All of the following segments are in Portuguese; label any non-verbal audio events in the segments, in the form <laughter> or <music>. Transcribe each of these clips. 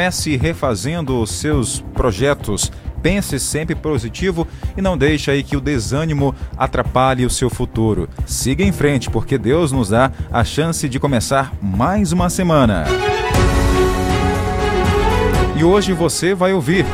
Comece refazendo os seus projetos. Pense sempre positivo e não deixe aí que o desânimo atrapalhe o seu futuro. Siga em frente, porque Deus nos dá a chance de começar mais uma semana. E hoje você vai ouvir.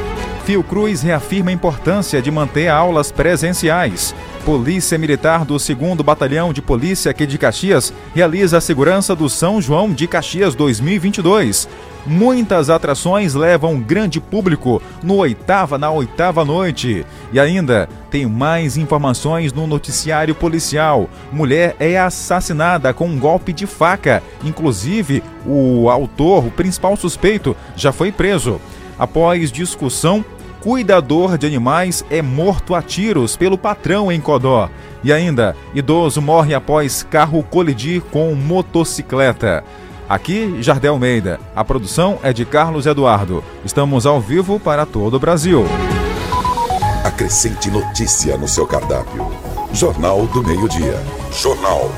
Fiocruz reafirma a importância de manter aulas presenciais. Polícia Militar do 2 Batalhão de Polícia aqui de Caxias realiza a segurança do São João de Caxias 2022. Muitas atrações levam grande público no oitava na oitava noite. E ainda tem mais informações no noticiário policial. Mulher é assassinada com um golpe de faca. Inclusive, o autor, o principal suspeito, já foi preso. Após discussão, cuidador de animais é morto a tiros pelo patrão em Codó. E ainda, idoso morre após carro colidir com motocicleta. Aqui, Jardel Almeida. A produção é de Carlos Eduardo. Estamos ao vivo para todo o Brasil. Acrescente notícia no seu cardápio. Jornal do Meio-Dia. Jornal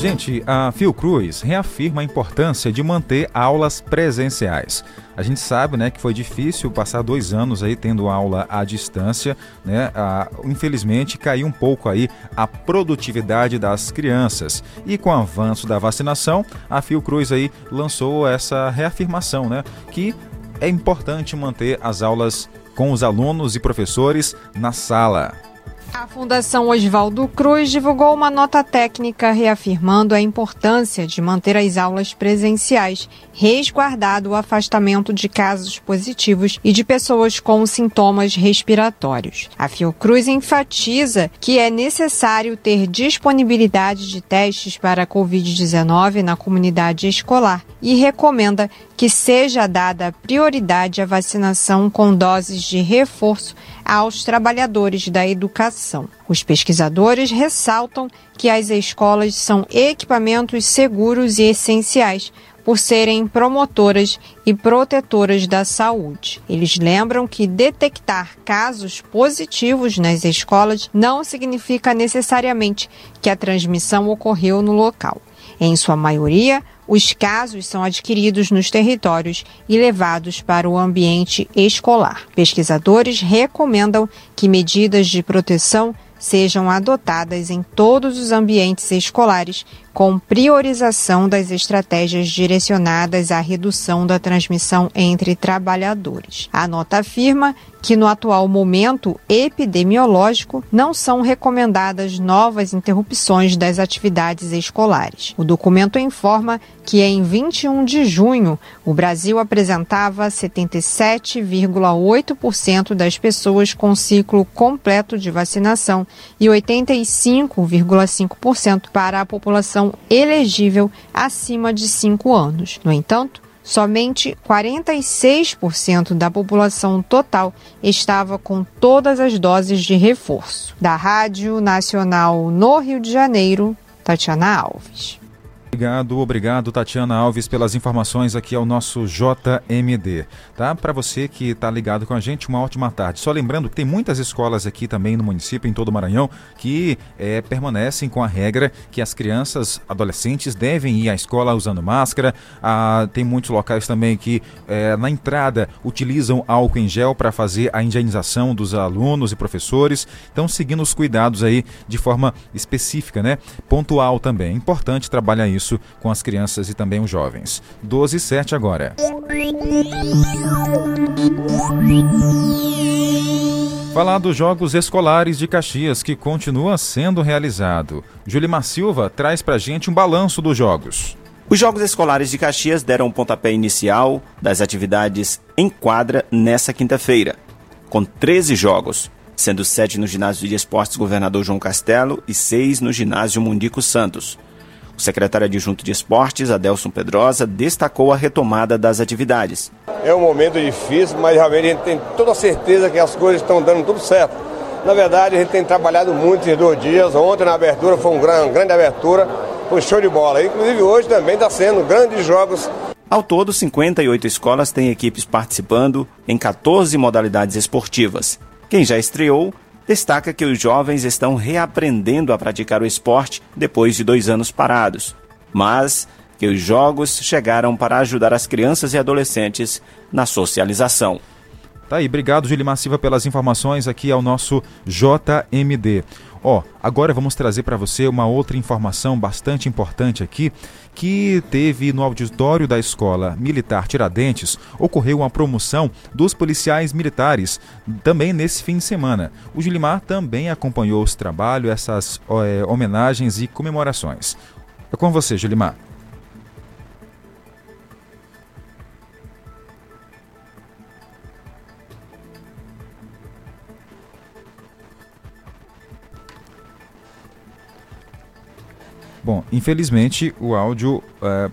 Gente, a Fiocruz reafirma a importância de manter aulas presenciais. A gente sabe, né, que foi difícil passar dois anos aí tendo aula à distância, né? Ah, infelizmente caiu um pouco aí a produtividade das crianças. E com o avanço da vacinação, a Fiocruz aí lançou essa reafirmação, né, que é importante manter as aulas com os alunos e professores na sala. A Fundação Oswaldo Cruz divulgou uma nota técnica reafirmando a importância de manter as aulas presenciais, resguardado o afastamento de casos positivos e de pessoas com sintomas respiratórios. A Fiocruz enfatiza que é necessário ter disponibilidade de testes para a Covid-19 na comunidade escolar e recomenda que seja dada prioridade à vacinação com doses de reforço aos trabalhadores da educação. Os pesquisadores ressaltam que as escolas são equipamentos seguros e essenciais por serem promotoras e protetoras da saúde. Eles lembram que detectar casos positivos nas escolas não significa necessariamente que a transmissão ocorreu no local. Em sua maioria, os casos são adquiridos nos territórios e levados para o ambiente escolar. Pesquisadores recomendam que medidas de proteção sejam adotadas em todos os ambientes escolares com priorização das estratégias direcionadas à redução da transmissão entre trabalhadores. A nota afirma que, no atual momento epidemiológico, não são recomendadas novas interrupções das atividades escolares. O documento informa que, em 21 de junho, o Brasil apresentava 77,8% das pessoas com ciclo completo de vacinação e 85,5% para a população população elegível acima de 5 anos. No entanto, somente 46% da população total estava com todas as doses de reforço. Da Rádio Nacional no Rio de Janeiro, Tatiana Alves. Obrigado, obrigado, Tatiana Alves, pelas informações aqui ao nosso JMD. Tá? Para você que está ligado com a gente, uma ótima tarde. Só lembrando que tem muitas escolas aqui também no município, em todo o Maranhão, que é, permanecem com a regra que as crianças, adolescentes, devem ir à escola usando máscara. Ah, tem muitos locais também que é, na entrada utilizam álcool em gel para fazer a higienização dos alunos e professores. Então, seguindo os cuidados aí de forma específica, né? Pontual também. É importante trabalhar isso isso com as crianças e também os jovens. 12 e 7 agora. Falar dos Jogos Escolares de Caxias, que continua sendo realizado. Julimar Silva traz pra gente um balanço dos Jogos. Os Jogos Escolares de Caxias deram um pontapé inicial das atividades em quadra nessa quinta-feira, com 13 jogos, sendo 7 no ginásio de esportes Governador João Castelo e 6 no ginásio Mundico Santos. O secretário adjunto de esportes, Adelson Pedrosa, destacou a retomada das atividades. É um momento difícil, mas realmente a gente tem toda a certeza que as coisas estão dando tudo certo. Na verdade, a gente tem trabalhado muito esses dois dias. Ontem na abertura foi uma grande, grande abertura, foi show de bola. Inclusive hoje também está sendo grandes jogos. Ao todo, 58 escolas têm equipes participando em 14 modalidades esportivas. Quem já estreou destaca que os jovens estão reaprendendo a praticar o esporte depois de dois anos parados. mas que os jogos chegaram para ajudar as crianças e adolescentes na socialização. Tá aí, obrigado Julimar Silva pelas informações aqui ao nosso JMD. Ó, agora vamos trazer para você uma outra informação bastante importante aqui, que teve no auditório da Escola Militar Tiradentes, ocorreu uma promoção dos policiais militares, também nesse fim de semana. O Julimar também acompanhou esse trabalho, essas é, homenagens e comemorações. É com você, Julimar. Bom, infelizmente o áudio. É,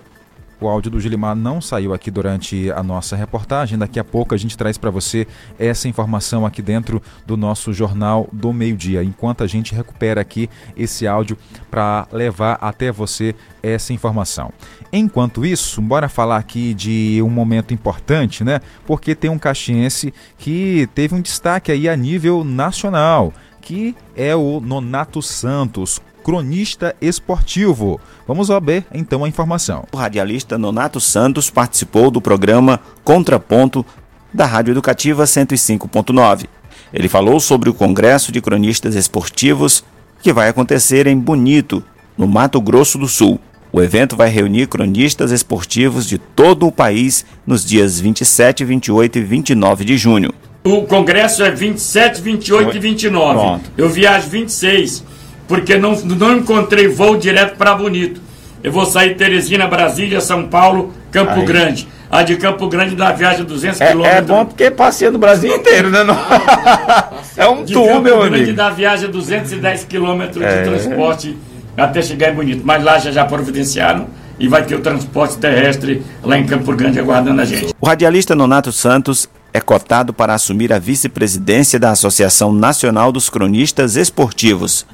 o áudio do Gilimar não saiu aqui durante a nossa reportagem. Daqui a pouco a gente traz para você essa informação aqui dentro do nosso Jornal do Meio-Dia, enquanto a gente recupera aqui esse áudio para levar até você essa informação. Enquanto isso, bora falar aqui de um momento importante, né? Porque tem um caxiense que teve um destaque aí a nível nacional, que é o Nonato Santos, cronista esportivo. Vamos ver então a informação. O radialista Nonato Santos participou do programa Contraponto da Rádio Educativa 105.9. Ele falou sobre o Congresso de Cronistas Esportivos que vai acontecer em Bonito, no Mato Grosso do Sul. O evento vai reunir cronistas esportivos de todo o país nos dias 27, 28 e 29 de junho. O congresso é 27, 28 e 29. Pronto. Eu viajo 26 porque não, não encontrei voo direto para Bonito. Eu vou sair Teresina, Brasília, São Paulo, Campo Aí. Grande. A de Campo Grande da viagem 200 é, quilômetros. É bom porque passeia no Brasil inteiro, né? <laughs> é um de tour, Campo meu Grande amigo. da viagem 210 quilômetros é. de transporte até chegar em Bonito. Mas lá já, já providenciaram e vai ter o transporte terrestre lá em Campo Grande aguardando a gente. O radialista Nonato Santos é cotado para assumir a vice-presidência da Associação Nacional dos Cronistas Esportivos.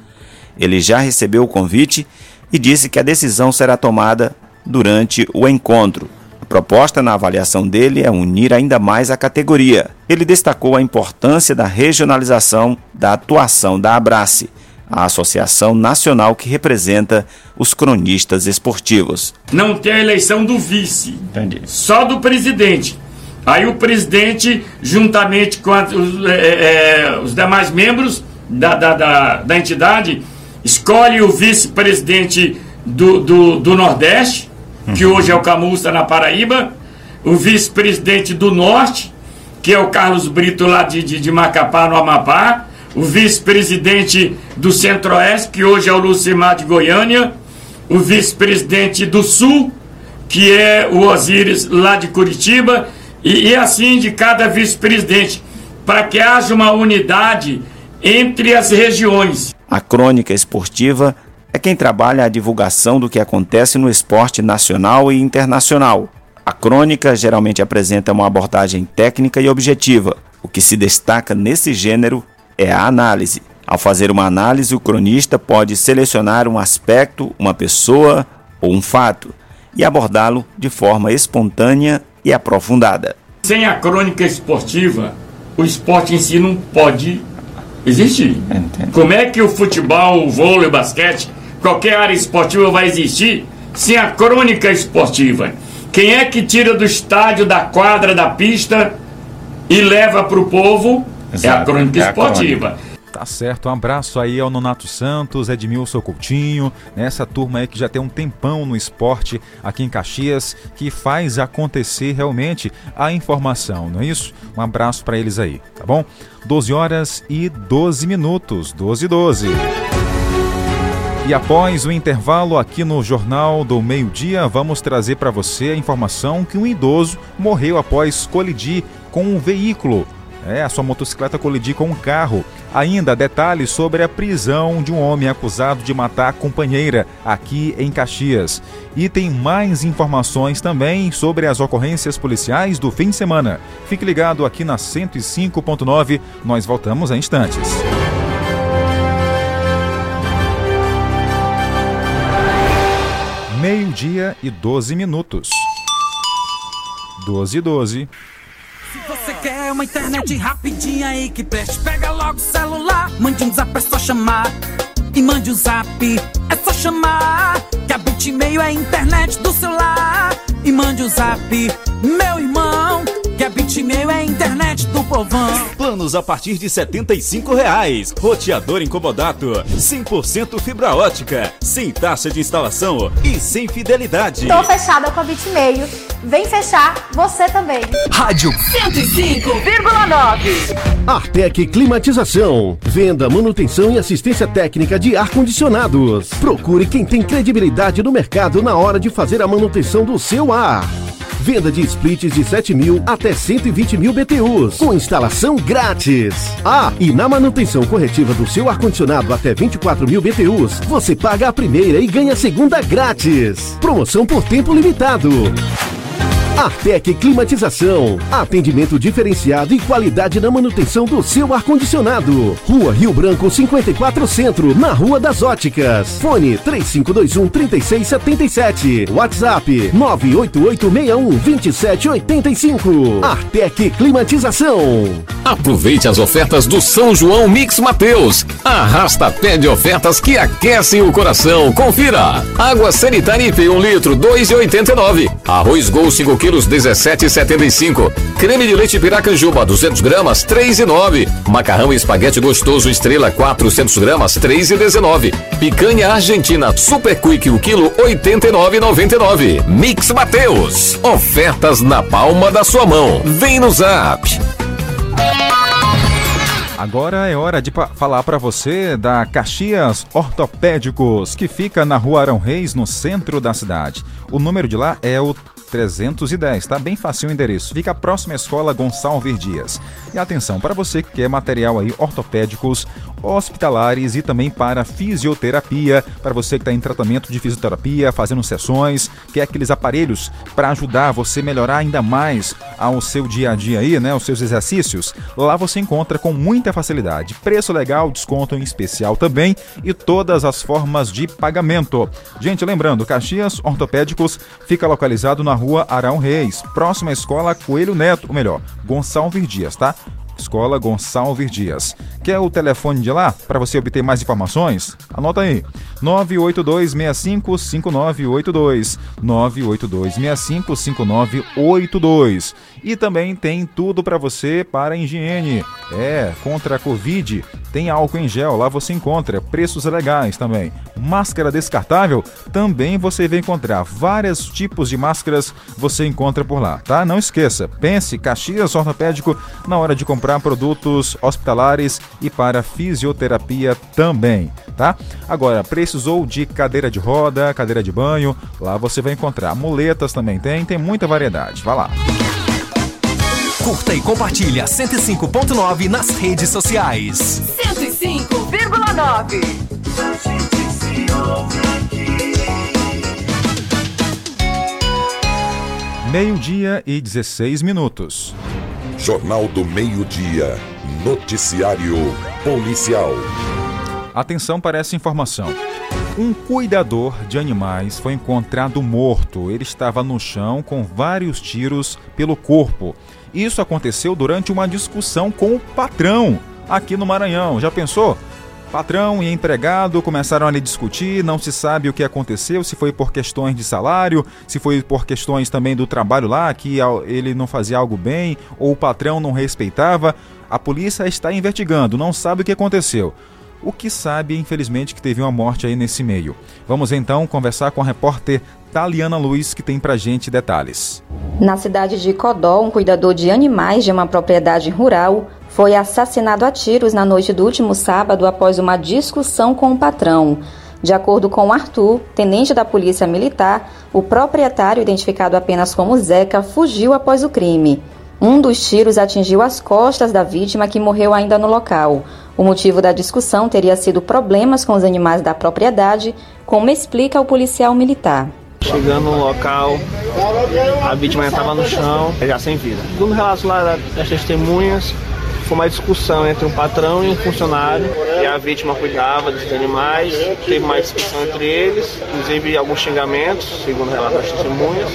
Ele já recebeu o convite e disse que a decisão será tomada durante o encontro. A proposta na avaliação dele é unir ainda mais a categoria. Ele destacou a importância da regionalização da atuação da Abrace, a associação nacional que representa os cronistas esportivos. Não tem a eleição do vice, Entendi. só do presidente. Aí o presidente, juntamente com a, os, é, é, os, demais membros da, da, da, da entidade, escolhe o vice-presidente do, do, do, Nordeste, que uhum. hoje é o Camusta na Paraíba, o vice-presidente do Norte, que é o Carlos Brito lá de, de, de Macapá, no Amapá, o vice-presidente do Centro-Oeste, que hoje é o Lucimar de Goiânia, o vice-presidente do Sul, que é o Osíris lá de Curitiba, e, e assim de cada vice-presidente, para que haja uma unidade entre as regiões. A crônica esportiva é quem trabalha a divulgação do que acontece no esporte nacional e internacional. A crônica geralmente apresenta uma abordagem técnica e objetiva. O que se destaca nesse gênero é a análise. Ao fazer uma análise, o cronista pode selecionar um aspecto, uma pessoa ou um fato e abordá-lo de forma espontânea e aprofundada. Sem a crônica esportiva, o esporte em si não pode Existe. Entendo. Como é que o futebol, o vôlei, o basquete, qualquer área esportiva vai existir sem a crônica esportiva? Quem é que tira do estádio, da quadra, da pista e leva para o povo? Exato. É a crônica é esportiva. A crônica. Tá certo, um abraço aí ao Nonato Santos, Edmilson Coutinho, nessa turma aí que já tem um tempão no esporte aqui em Caxias, que faz acontecer realmente a informação, não é isso? Um abraço para eles aí, tá bom? 12 horas e 12 minutos, 12 e 12. E após o intervalo aqui no Jornal do Meio-Dia, vamos trazer para você a informação que um idoso morreu após colidir com um veículo é, a sua motocicleta colidir com um carro. Ainda detalhes sobre a prisão de um homem acusado de matar a companheira aqui em Caxias. E tem mais informações também sobre as ocorrências policiais do fim de semana. Fique ligado aqui na 105.9. Nós voltamos em instantes. Meio-dia e 12 minutos. 12 e 12. Se você quer uma internet rapidinha aí que preste, pega logo o celular. Mande um zap, é só chamar. E mande um zap, é só chamar. Que a Bitmail é a internet do celular. E mande um zap, meu irmão. Que a Bitmail é a internet do povão. Planos a partir de 75 reais. Roteador incomodato. 100% fibra ótica. Sem taxa de instalação e sem fidelidade. Tô fechada com a Bitmail. Vem fechar você também. Rádio 105,9. Artec Climatização. Venda, manutenção e assistência técnica de ar-condicionados. Procure quem tem credibilidade no mercado na hora de fazer a manutenção do seu ar. Venda de splits de 7 mil até 120 mil BTUs, com instalação grátis. Ah, e na manutenção corretiva do seu ar-condicionado até 24 mil BTUs, você paga a primeira e ganha a segunda grátis. Promoção por tempo limitado. Artec Climatização. Atendimento diferenciado e qualidade na manutenção do seu ar-condicionado. Rua Rio Branco 54 Centro, na Rua das Óticas. Fone 3521 3677. WhatsApp 98861 2785. Artec Climatização. Aproveite as ofertas do São João Mix Mateus. Arrasta pé de ofertas que aquecem o coração. Confira. Água sanitária IP 1 litro 2,89. Arroz Gol 5 quilos 17,75. Creme de leite Piracanjuba 200 gramas 3,9. Macarrão e espaguete gostoso Estrela 400 gramas 3,19. Picanha Argentina Super Quick o quilo 89,99. Mix Mateus. Ofertas na palma da sua mão. Vem no Zap. Agora é hora de falar para você da Caxias Ortopédicos, que fica na Rua Arão Reis, no centro da cidade. O número de lá é o 310, tá bem fácil o endereço. Fica próximo à escola Gonçalves Dias. E atenção, para você que quer material aí ortopédicos, hospitalares e também para fisioterapia, para você que está em tratamento de fisioterapia, fazendo sessões, quer aqueles aparelhos para ajudar você a melhorar ainda mais ao seu dia a dia aí, né, os seus exercícios, lá você encontra com muita facilidade. Preço legal, desconto em especial também e todas as formas de pagamento. Gente, lembrando, Caxias Ortopédicos fica localizado na rua Arão Reis, próxima à escola Coelho Neto, ou melhor, Gonçalves Dias, tá? Escola Gonçalves Dias. Quer o telefone de lá para você obter mais informações? Anota aí: 982655982. 982655982. E também tem tudo para você para higiene. É, contra a Covid, tem álcool em gel, lá você encontra preços legais também. Máscara descartável, também você vai encontrar vários tipos de máscaras, você encontra por lá, tá? Não esqueça, pense Caxias Ortopédico na hora de comprar produtos hospitalares e para fisioterapia também, tá? Agora, precisou de cadeira de roda, cadeira de banho, lá você vai encontrar. Muletas também tem, tem muita variedade. Vá lá. Curta e compartilha 105.9 nas redes sociais. 105,9. Meio-dia e 16 minutos. Jornal do Meio-Dia. Noticiário Policial. Atenção para essa informação. Um cuidador de animais foi encontrado morto. Ele estava no chão com vários tiros pelo corpo. Isso aconteceu durante uma discussão com o patrão aqui no Maranhão. Já pensou? Patrão e empregado começaram a discutir, não se sabe o que aconteceu, se foi por questões de salário, se foi por questões também do trabalho lá, que ele não fazia algo bem, ou o patrão não respeitava. A polícia está investigando, não sabe o que aconteceu. O que sabe, infelizmente, que teve uma morte aí nesse meio. Vamos então conversar com a repórter Taliana Luiz, que tem pra gente detalhes. Na cidade de Codó, um cuidador de animais de uma propriedade rural foi assassinado a tiros na noite do último sábado após uma discussão com o patrão. De acordo com Arthur, tenente da Polícia Militar, o proprietário, identificado apenas como Zeca, fugiu após o crime. Um dos tiros atingiu as costas da vítima, que morreu ainda no local. O motivo da discussão teria sido problemas com os animais da propriedade, como explica o policial militar. Chegando no local, a vítima estava no chão, já sem vida. Segundo o relato lá das testemunhas, foi uma discussão entre um patrão e um funcionário, e a vítima cuidava dos animais, teve uma discussão entre eles, inclusive alguns xingamentos, segundo o relato das testemunhas.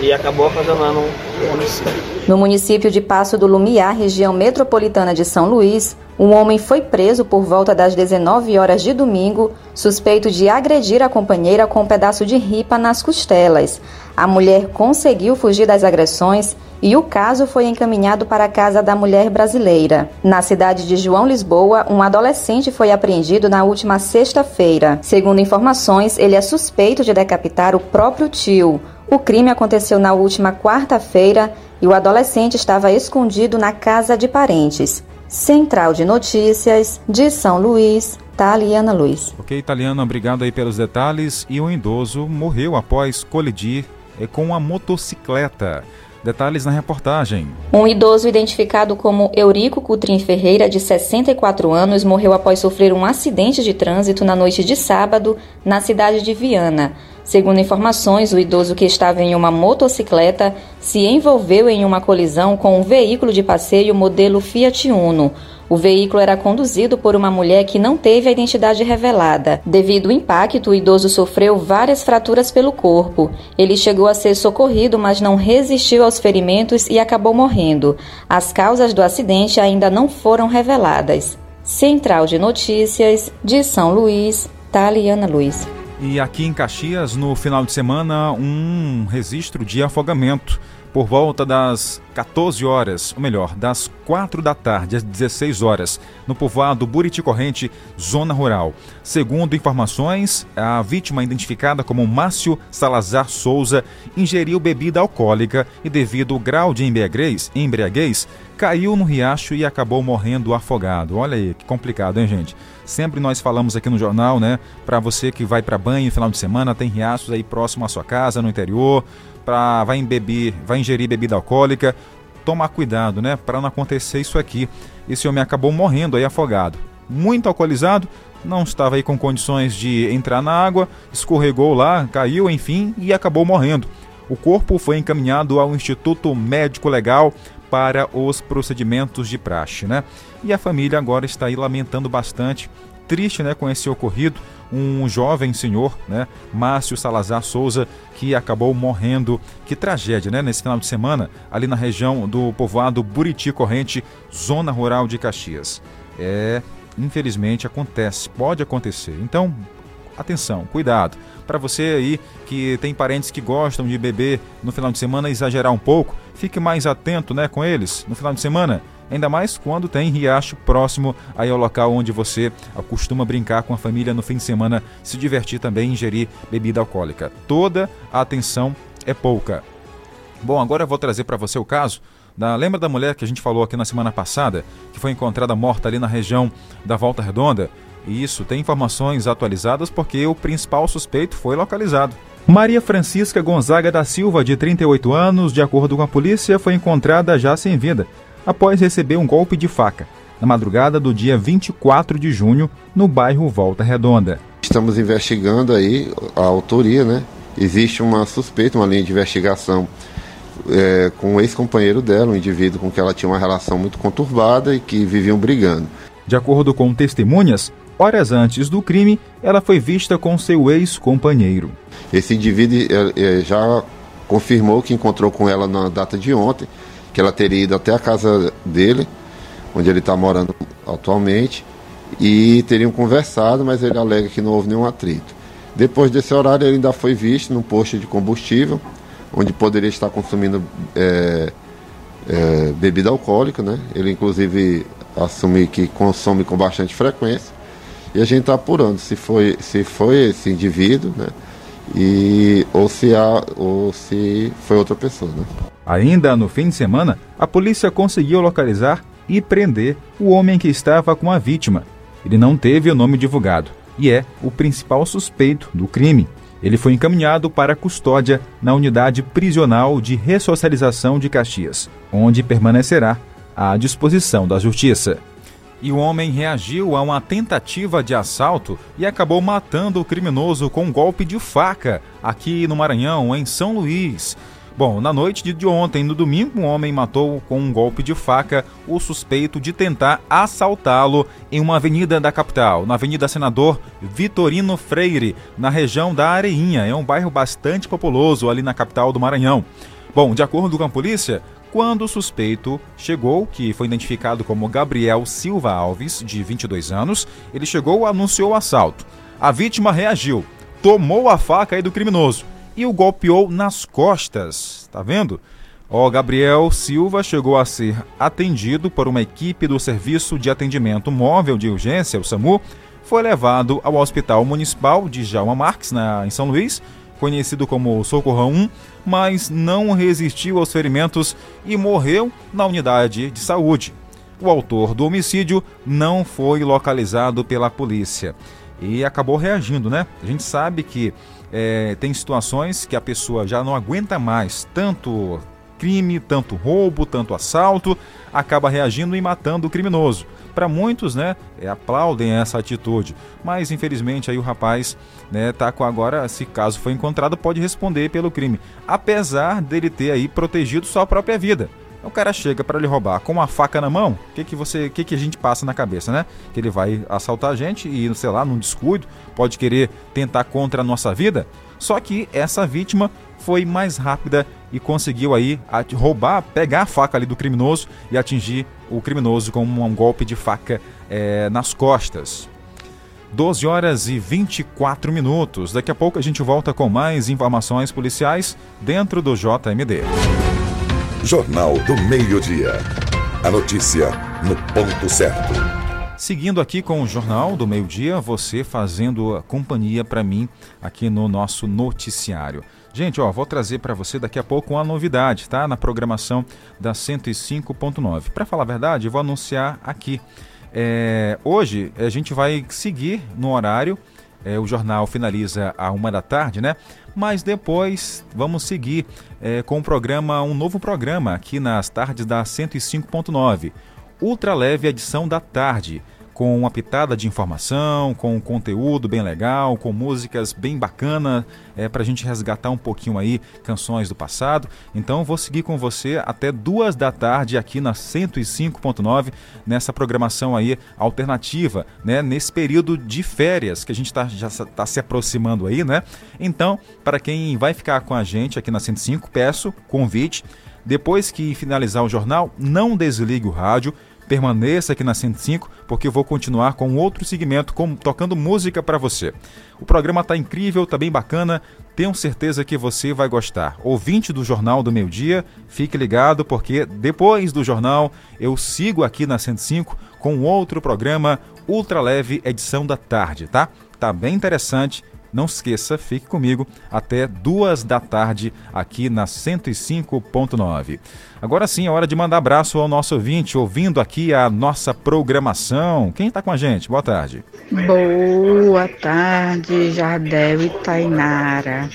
E acabou ocasionando um homicídio. No município de Passo do Lumiar, região metropolitana de São Luís, um homem foi preso por volta das 19 horas de domingo, suspeito de agredir a companheira com um pedaço de ripa nas costelas. A mulher conseguiu fugir das agressões e o caso foi encaminhado para a Casa da Mulher Brasileira. Na cidade de João Lisboa, um adolescente foi apreendido na última sexta-feira. Segundo informações, ele é suspeito de decapitar o próprio tio. O crime aconteceu na última quarta-feira e o adolescente estava escondido na casa de parentes. Central de Notícias de São Luís, Taliana Luiz. Ok, Taliana, obrigado aí pelos detalhes. E um idoso morreu após colidir eh, com uma motocicleta. Detalhes na reportagem. Um idoso identificado como Eurico Cutrim Ferreira, de 64 anos, morreu após sofrer um acidente de trânsito na noite de sábado na cidade de Viana. Segundo informações, o idoso que estava em uma motocicleta se envolveu em uma colisão com um veículo de passeio modelo Fiat Uno. O veículo era conduzido por uma mulher que não teve a identidade revelada. Devido ao impacto, o idoso sofreu várias fraturas pelo corpo. Ele chegou a ser socorrido, mas não resistiu aos ferimentos e acabou morrendo. As causas do acidente ainda não foram reveladas. Central de Notícias de São Luís, Taliana Luiz. E aqui em Caxias, no final de semana, um registro de afogamento por volta das 14 horas, ou melhor, das 4 da tarde às 16 horas, no povoado Buriti Corrente, zona rural. Segundo informações, a vítima identificada como Márcio Salazar Souza ingeriu bebida alcoólica e devido ao grau de embriaguez, embriaguez caiu no riacho e acabou morrendo afogado. Olha aí, que complicado, hein, gente? Sempre nós falamos aqui no jornal, né, para você que vai para banho final de semana, tem riachos aí próximo à sua casa, no interior, para vai embeber, vai ingerir bebida alcoólica, tomar cuidado, né, para não acontecer isso aqui. Esse homem acabou morrendo aí afogado. Muito alcoolizado, não estava aí com condições de entrar na água, escorregou lá, caiu, enfim, e acabou morrendo. O corpo foi encaminhado ao Instituto Médico Legal para os procedimentos de praxe, né? E a família agora está aí lamentando bastante, triste, né, com esse ocorrido, um jovem senhor, né, Márcio Salazar Souza, que acabou morrendo. Que tragédia, né, nesse final de semana, ali na região do povoado Buriti Corrente, zona rural de Caxias. É, infelizmente acontece, pode acontecer. Então, atenção, cuidado. Para você aí que tem parentes que gostam de beber no final de semana exagerar um pouco, fique mais atento, né, com eles no final de semana. Ainda mais quando tem riacho próximo aí ao local onde você costuma brincar com a família no fim de semana, se divertir também, ingerir bebida alcoólica. Toda a atenção é pouca. Bom, agora eu vou trazer para você o caso da, lembra da mulher que a gente falou aqui na semana passada, que foi encontrada morta ali na região da Volta Redonda? Isso, tem informações atualizadas porque o principal suspeito foi localizado. Maria Francisca Gonzaga da Silva, de 38 anos, de acordo com a polícia, foi encontrada já sem vida, após receber um golpe de faca, na madrugada do dia 24 de junho, no bairro Volta Redonda. Estamos investigando aí a autoria, né? Existe uma suspeita, uma linha de investigação é, com o ex-companheiro dela, um indivíduo com quem ela tinha uma relação muito conturbada e que viviam brigando. De acordo com testemunhas, Horas antes do crime, ela foi vista com seu ex-companheiro. Esse indivíduo é, é, já confirmou que encontrou com ela na data de ontem, que ela teria ido até a casa dele, onde ele está morando atualmente, e teriam conversado, mas ele alega que não houve nenhum atrito. Depois desse horário, ele ainda foi visto num posto de combustível, onde poderia estar consumindo é, é, bebida alcoólica, né? Ele inclusive assume que consome com bastante frequência e a gente está apurando se foi, se foi esse indivíduo, né? E, ou, se há, ou se foi outra pessoa. Né? Ainda no fim de semana, a polícia conseguiu localizar e prender o homem que estava com a vítima. Ele não teve o nome divulgado e é o principal suspeito do crime. Ele foi encaminhado para custódia na unidade prisional de ressocialização de Caxias, onde permanecerá à disposição da Justiça e o homem reagiu a uma tentativa de assalto e acabou matando o criminoso com um golpe de faca aqui no Maranhão, em São Luís. Bom, na noite de ontem, no domingo, um homem matou com um golpe de faca o suspeito de tentar assaltá-lo em uma avenida da capital, na Avenida Senador Vitorino Freire, na região da Areinha. É um bairro bastante populoso ali na capital do Maranhão. Bom, de acordo com a polícia, quando o suspeito chegou, que foi identificado como Gabriel Silva Alves, de 22 anos, ele chegou e anunciou o assalto. A vítima reagiu, tomou a faca aí do criminoso e o golpeou nas costas. Tá vendo? O Gabriel Silva chegou a ser atendido por uma equipe do Serviço de Atendimento Móvel de Urgência, o SAMU, foi levado ao Hospital Municipal de Jalma Marques, na, em São Luís, conhecido como Socorrão 1, mas não resistiu aos ferimentos e morreu na unidade de saúde. O autor do homicídio não foi localizado pela polícia e acabou reagindo, né? A gente sabe que é, tem situações que a pessoa já não aguenta mais tanto crime, tanto roubo, tanto assalto, acaba reagindo e matando o criminoso. Para muitos, né, é, aplaudem essa atitude, mas infelizmente aí o rapaz, né, tá com agora, se caso for encontrado, pode responder pelo crime, apesar dele ter aí protegido sua própria vida. O cara chega para lhe roubar com uma faca na mão, o que, que você, que, que a gente passa na cabeça, né? Que ele vai assaltar a gente e, sei lá, num descuido, pode querer tentar contra a nossa vida. Só que essa vítima foi mais rápida e conseguiu aí roubar, pegar a faca ali do criminoso e atingir o criminoso com um golpe de faca é, nas costas. 12 horas e 24 minutos. Daqui a pouco a gente volta com mais informações policiais dentro do JMD. Jornal do Meio-Dia. A notícia no ponto certo. Seguindo aqui com o Jornal do Meio-Dia, você fazendo companhia para mim aqui no nosso noticiário. Gente, ó, vou trazer para você daqui a pouco uma novidade, tá? Na programação da 105.9. Para falar a verdade, eu vou anunciar aqui. É, hoje a gente vai seguir no horário. É, o jornal finaliza a uma da tarde, né? mas depois vamos seguir é, com o programa, um novo programa aqui nas tardes da 105.9, Ultra Leve Edição da Tarde com uma pitada de informação, com um conteúdo bem legal, com músicas bem bacana, é, para a gente resgatar um pouquinho aí canções do passado. Então vou seguir com você até duas da tarde aqui na 105.9 nessa programação aí alternativa, né? Nesse período de férias que a gente tá, já está se aproximando aí, né? Então, para quem vai ficar com a gente aqui na 105, peço convite. Depois que finalizar o jornal, não desligue o rádio Permaneça aqui na 105 porque eu vou continuar com outro segmento como tocando música para você. O programa tá incrível, tá bem bacana, tenho certeza que você vai gostar. Ouvinte do Jornal do Meio Dia, fique ligado porque depois do jornal eu sigo aqui na 105 com outro programa Ultra Leve edição da tarde, tá? Tá bem interessante não esqueça, fique comigo até duas da tarde aqui na 105.9. Agora sim, é hora de mandar abraço ao nosso ouvinte, ouvindo aqui a nossa programação. Quem está com a gente? Boa tarde. Boa tarde, Jardel e Tainara.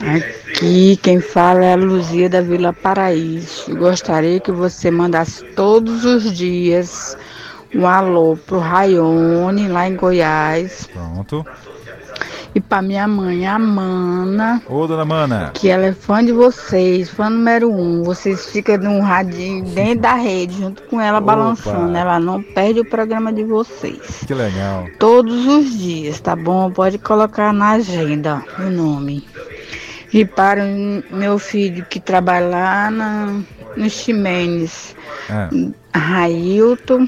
Aqui quem fala é a Luzia da Vila Paraíso. Gostaria que você mandasse todos os dias um alô pro Raione, lá em Goiás. Pronto. E para minha mãe, a Mana. Ô, dona Mana. Que ela é fã de vocês, fã número um. Vocês ficam num radinho dentro da rede, junto com ela, Opa. balançando. Ela não perde o programa de vocês. Que legal. Todos os dias, tá bom? Pode colocar na agenda o nome. E para meu filho que trabalha lá na, no Ximenes, é. Railton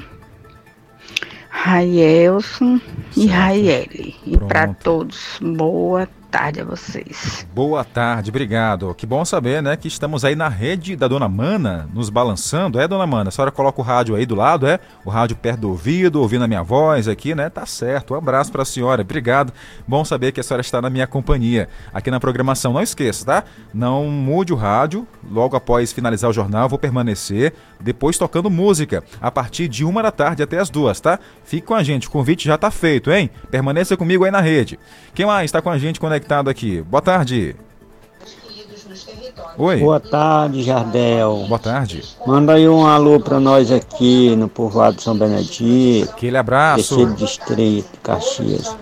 Raielson e Raiele. E para todos, boa tarde a vocês. Boa tarde, obrigado. Que bom saber, né, que estamos aí na rede da Dona Mana, nos balançando. É, Dona Mana, a senhora coloca o rádio aí do lado, é? O rádio perto do ouvido, ouvindo a minha voz aqui, né? Tá certo. Um abraço para a senhora. Obrigado. Bom saber que a senhora está na minha companhia aqui na programação. Não esqueça, tá? Não mude o rádio. Logo após finalizar o jornal, vou permanecer depois tocando música a partir de uma da tarde até as duas, tá? Fique com a gente. O convite já tá feito, hein? Permaneça comigo aí na rede. Quem mais está com a gente conectado conectado aqui. Boa tarde. Oi. Boa tarde, Jardel. Boa tarde. Manda aí um alô para nós aqui no povoado São Benedito. Aquele abraço. Terceiro distrito, Caxias.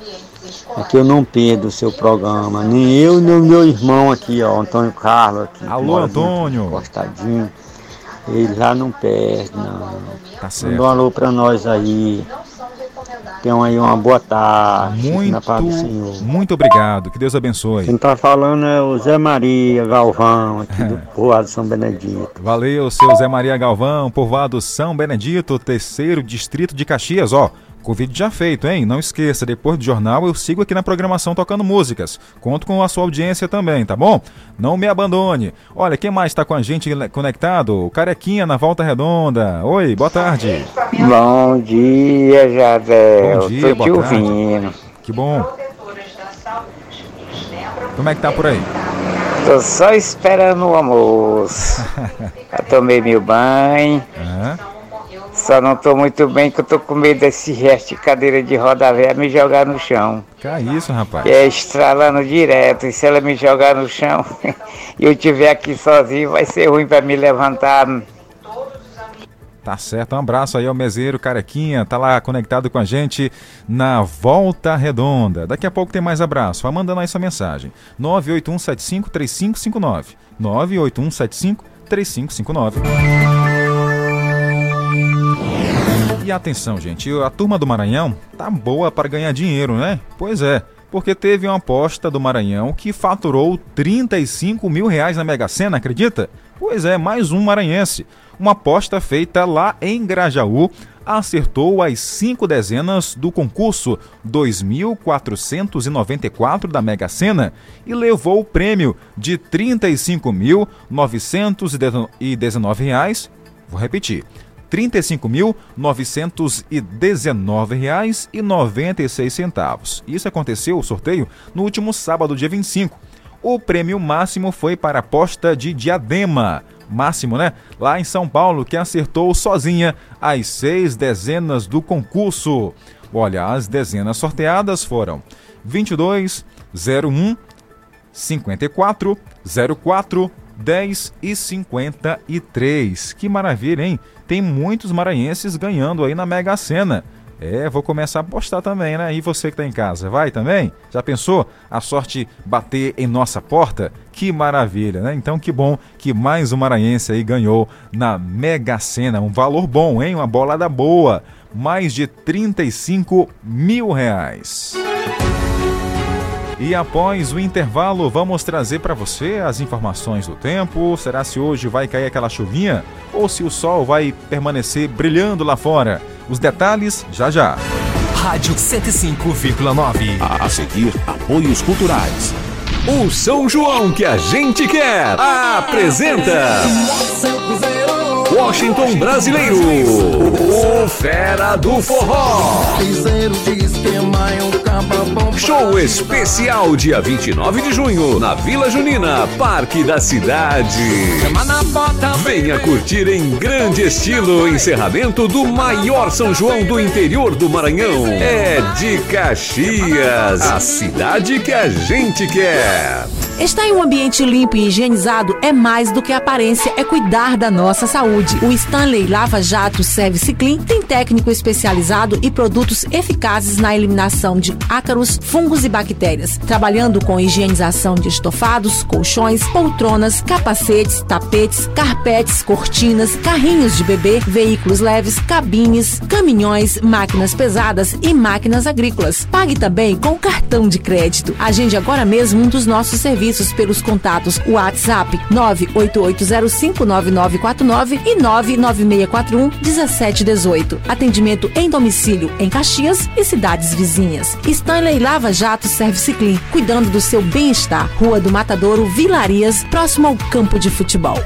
Que eu não perdo o seu programa, nem eu nem o meu irmão aqui, ó, Antônio Carlos. Aqui, Alô, Antônio. Encostadinho. Ele já não perde, não. Tá certo. Manda um alô pra nós aí. Tenham aí uma boa tarde. Fique na paz do Senhor. Muito obrigado, que Deus abençoe. Quem tá falando é o Zé Maria Galvão, aqui do <laughs> Povoado São Benedito. Valeu, seu Zé Maria Galvão, povoado São Benedito, terceiro distrito de Caxias, ó. Convite já feito, hein? Não esqueça, depois do jornal eu sigo aqui na programação tocando músicas. Conto com a sua audiência também, tá bom? Não me abandone. Olha, quem mais está com a gente conectado? O Carequinha na Volta Redonda. Oi, boa tarde. Bom dia, Jadel. Bom dia, Tô boa te tarde. ouvindo. Que bom. Como é que tá por aí? Tô só esperando o almoço. <laughs> Já tomei meu banho. Só não tô muito bem que eu tô com medo desse resto de cadeira de roda velha me jogar no chão. Que é isso, rapaz? Que é estralando direto. E se ela me jogar no chão <laughs> e eu estiver aqui sozinho, vai ser ruim pra me levantar. Tá certo, um abraço aí ao Meseiro Carequinha, tá lá conectado com a gente na Volta Redonda. Daqui a pouco tem mais abraço, vai mandando aí sua mensagem. 981753559. 981753559. E atenção, gente, a turma do Maranhão tá boa para ganhar dinheiro, né? Pois é, porque teve uma aposta do Maranhão que faturou 35 mil reais na Mega Sena, acredita? Pois é, mais um maranhense. Uma aposta feita lá em Grajaú acertou as cinco dezenas do concurso 2.494 da Mega Sena e levou o prêmio de 35.919 reais. Vou repetir. R$ 35.919,96. Isso aconteceu o sorteio no último sábado, dia 25. O prêmio máximo foi para a aposta de Diadema, máximo, né? Lá em São Paulo, que acertou sozinha as seis dezenas do concurso. Olha, as dezenas sorteadas foram 22, 01, 54, 04, 10 e 53. Que maravilha, hein? Tem muitos maranhenses ganhando aí na Mega Sena. É, vou começar a apostar também, né? E você que tá em casa, vai também? Já pensou a sorte bater em nossa porta? Que maravilha, né? Então que bom que mais um maranhense aí ganhou na Mega Sena. Um valor bom, hein? Uma bolada boa. Mais de 35 mil reais. E após o intervalo, vamos trazer para você as informações do tempo. Será se hoje vai cair aquela chuvinha ou se o sol vai permanecer brilhando lá fora? Os detalhes já já. Rádio 105,9. A seguir, apoios culturais. O São João que a gente quer apresenta Washington Brasileiro, o Fera do Forró. Show especial dia 29 de junho na Vila Junina, Parque da Cidade. Venha curtir em grande estilo o encerramento do maior São João do interior do Maranhão. É de Caxias, a cidade que a gente quer. Estar em um ambiente limpo e higienizado é mais do que aparência, é cuidar da nossa saúde. O Stanley Lava Jato Service Clean tem técnico especializado e produtos eficazes na eliminação de ácaros, fungos e bactérias, trabalhando com higienização de estofados, colchões, poltronas, capacetes, tapetes, carpetes, cortinas, carrinhos de bebê, veículos leves, cabines, caminhões, máquinas pesadas e máquinas agrícolas. Pague também com cartão de crédito. Agende agora mesmo um dos nossos serviços pelos contatos WhatsApp 988059949 e 996411718. Atendimento em domicílio em Caxias e cidades vizinhas. Stanley Lava Jato Service Clean, cuidando do seu bem-estar. Rua do Matadouro, Vilarias, próximo ao campo de futebol.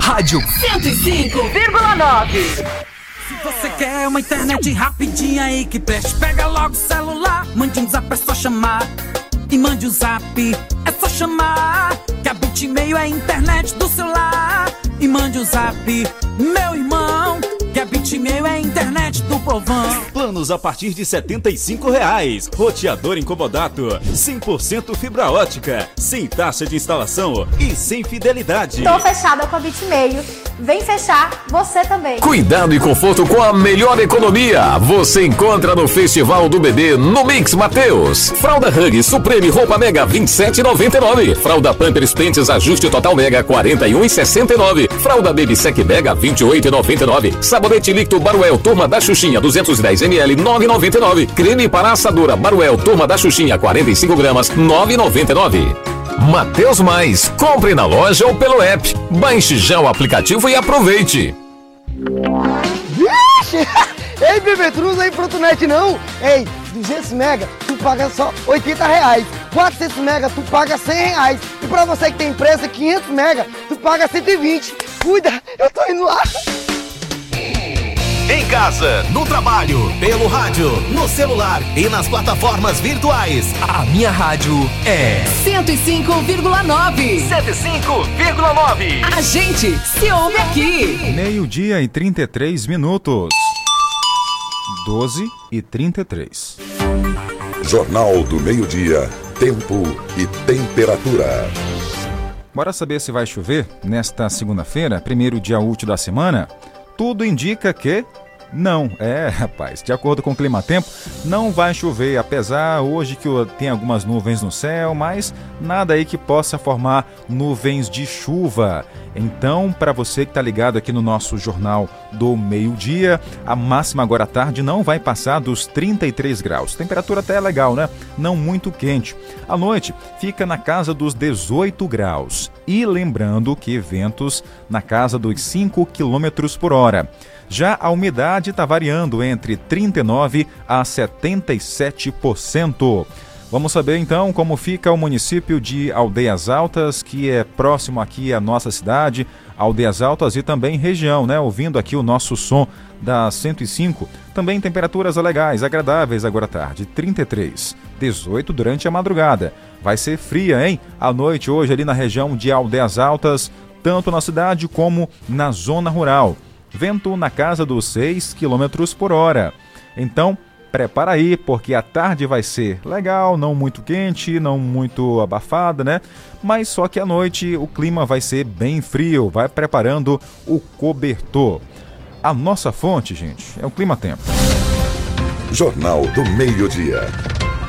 Rádio 105,9. Se você quer uma internet rapidinha aí que preste, pega logo o celular, mande um zap, é só chamar. E mande o zap, é só chamar. Que a Bitmail é a internet do celular. E mande o zap, meu irmão, Que é Bitmail, é internet do povão. Planos a partir de 75 reais. Roteador incomodato. 100% fibra ótica. Sem taxa de instalação e sem fidelidade. Tô fechada com a Bitmail. Vem fechar você também. Cuidado e conforto com a melhor economia. Você encontra no Festival do Bebê no Mix Mateus. Fralda Hug Supreme Roupa Mega 27,99. Fralda Pampers Pentes Ajuste Total Mega 41,69. Fralda Baby Sec Mega 28,99. Sabonete líquido Baruel Turma da Xuxinha 210 ml 9,99. Creme para assadura Baruel Turma da Xuxinha 45 gramas 9,99. Mateus Mais, compre na loja ou pelo app. Baixe já o aplicativo e aproveite. Vixe! <laughs> Ei, Bebetruz, aí Frotonet não! Ei, 200 mega, tu paga só 80 reais. 400 mega, tu paga 100 reais. E pra você que tem empresa, 500 mega, tu paga 120. Cuida, eu tô indo lá. Em casa, no trabalho, pelo rádio, no celular e nas plataformas virtuais. A minha rádio é 105,9. 105,9. A gente se ouve aqui. Meio-dia e 33 minutos. 12 e 33. Jornal do Meio-Dia. Tempo e temperatura. Bora saber se vai chover nesta segunda-feira, primeiro dia útil da semana? Tudo indica que não, é, rapaz. De acordo com o clima tempo, não vai chover, apesar hoje que tem algumas nuvens no céu, mas nada aí que possa formar nuvens de chuva. Então, para você que está ligado aqui no nosso jornal do meio-dia, a máxima agora à tarde não vai passar dos 33 graus. Temperatura até é legal, né? Não muito quente. À noite fica na casa dos 18 graus. E lembrando que ventos na casa dos 5 km por hora. Já a umidade está variando entre 39% a 77%. Vamos saber então como fica o município de Aldeias Altas, que é próximo aqui à nossa cidade, Aldeias Altas e também região, né? Ouvindo aqui o nosso som da 105. Também temperaturas legais, agradáveis agora à tarde, 33, 18 durante a madrugada. Vai ser fria, hein? À noite hoje ali na região de Aldeias Altas, tanto na cidade como na zona rural vento na casa dos 6 km por hora. Então, prepara aí, porque a tarde vai ser legal, não muito quente, não muito abafada, né? Mas só que à noite o clima vai ser bem frio, vai preparando o cobertor. A nossa fonte, gente, é o Clima Tempo. Jornal do Meio-Dia.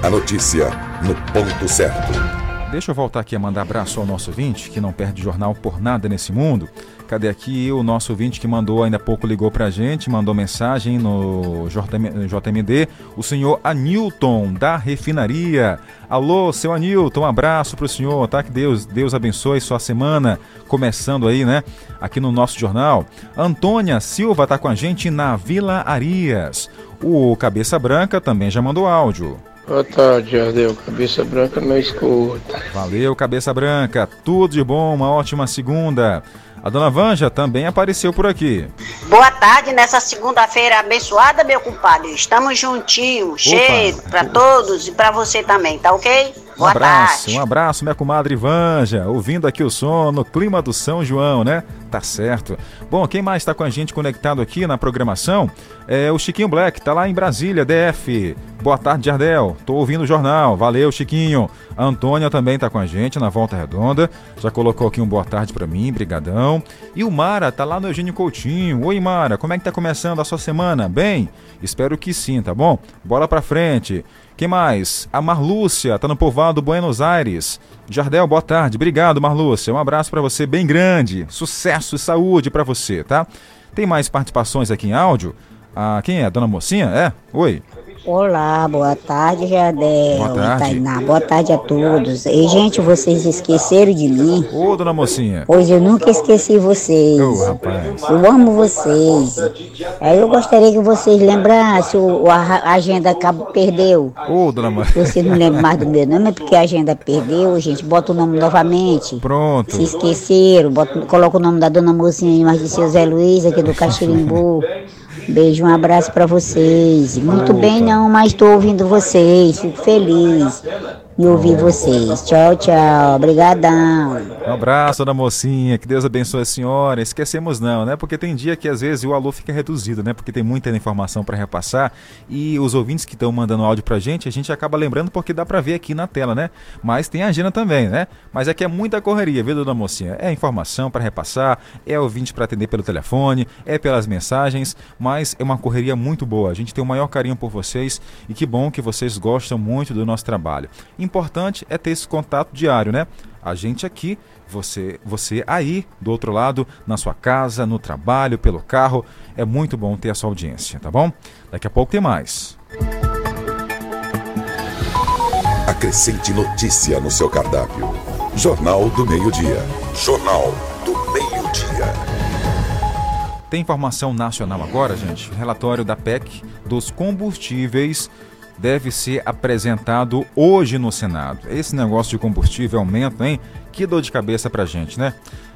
A notícia no ponto certo. Deixa eu voltar aqui a mandar abraço ao nosso ouvinte, que não perde jornal por nada nesse mundo. Cadê aqui o nosso ouvinte que mandou, ainda pouco ligou pra gente, mandou mensagem no JMD, o senhor Anilton, da refinaria. Alô, seu Anilton, um abraço pro senhor, tá? Que Deus, Deus abençoe sua semana, começando aí, né? Aqui no nosso jornal. Antônia Silva tá com a gente na Vila Arias. O Cabeça Branca também já mandou áudio. Boa tarde, Jardel. Cabeça Branca não escuta. Valeu, Cabeça Branca. Tudo de bom, uma ótima segunda. A dona Vanja também apareceu por aqui. Boa tarde nessa segunda-feira abençoada, meu compadre. Estamos juntinhos, cheio para todos e para você também, tá ok? Boa um abraço, tarde. um abraço, minha comadre Vanja, ouvindo aqui o som no clima do São João, né? Tá certo. Bom, quem mais está com a gente conectado aqui na programação é o Chiquinho Black, tá lá em Brasília, DF. Boa tarde, Jardel. Tô ouvindo o jornal. Valeu, Chiquinho. A Antônia também tá com a gente na Volta Redonda. Já colocou aqui um boa tarde para mim, brigadão. E o Mara tá lá no Eugênio Coutinho. Oi, Mara, como é que tá começando a sua semana? Bem? Espero que sim, tá bom? Bora pra frente. Quem mais? A Marlúcia, tá no povoado Buenos Aires. Jardel, boa tarde. Obrigado, Marlúcia. Um abraço para você bem grande. Sucesso e saúde para você, tá? Tem mais participações aqui em áudio? Ah, quem é? Dona Mocinha? É? Oi. Olá, boa tarde, Jardel. Boa tarde. Tainá, boa tarde a todos. E, gente, vocês esqueceram de mim? Ô, dona mocinha. Pois eu nunca esqueci vocês. Ô, rapaz. Eu amo vocês. Aí eu gostaria que vocês lembrassem, o, a agenda acabou, perdeu. Ô, dona mocinha. Você não lembra mais do meu nome, é porque a agenda perdeu, gente. Bota o nome novamente. Pronto. Se esqueceram, bota, coloca o nome da dona mocinha, mas de seu Zé Luiz, aqui do Caxirimbu. Beijo, um abraço para vocês. Muito bem, não, mas estou ouvindo vocês, fico feliz. E ouvir vocês. Tchau, tchau. Obrigadão. Um abraço, dona mocinha. Que Deus abençoe a senhora. Esquecemos não, né? Porque tem dia que às vezes o alô fica reduzido, né? Porque tem muita informação para repassar e os ouvintes que estão mandando áudio pra gente, a gente acaba lembrando porque dá para ver aqui na tela, né? Mas tem a agenda também, né? Mas é que é muita correria, viu, dona mocinha? É informação para repassar, é ouvinte para atender pelo telefone, é pelas mensagens, mas é uma correria muito boa. A gente tem o maior carinho por vocês e que bom que vocês gostam muito do nosso trabalho. Importante é ter esse contato diário, né? A gente aqui, você, você aí do outro lado, na sua casa, no trabalho, pelo carro, é muito bom ter a sua audiência, tá bom? Daqui a pouco tem mais. Acrescente notícia no seu cardápio. Jornal do Meio-Dia. Jornal do Meio-Dia. Tem informação nacional agora, gente. Relatório da PEC dos combustíveis deve ser apresentado hoje no Senado. Esse negócio de combustível aumenta, hein? Que dor de cabeça pra gente, né?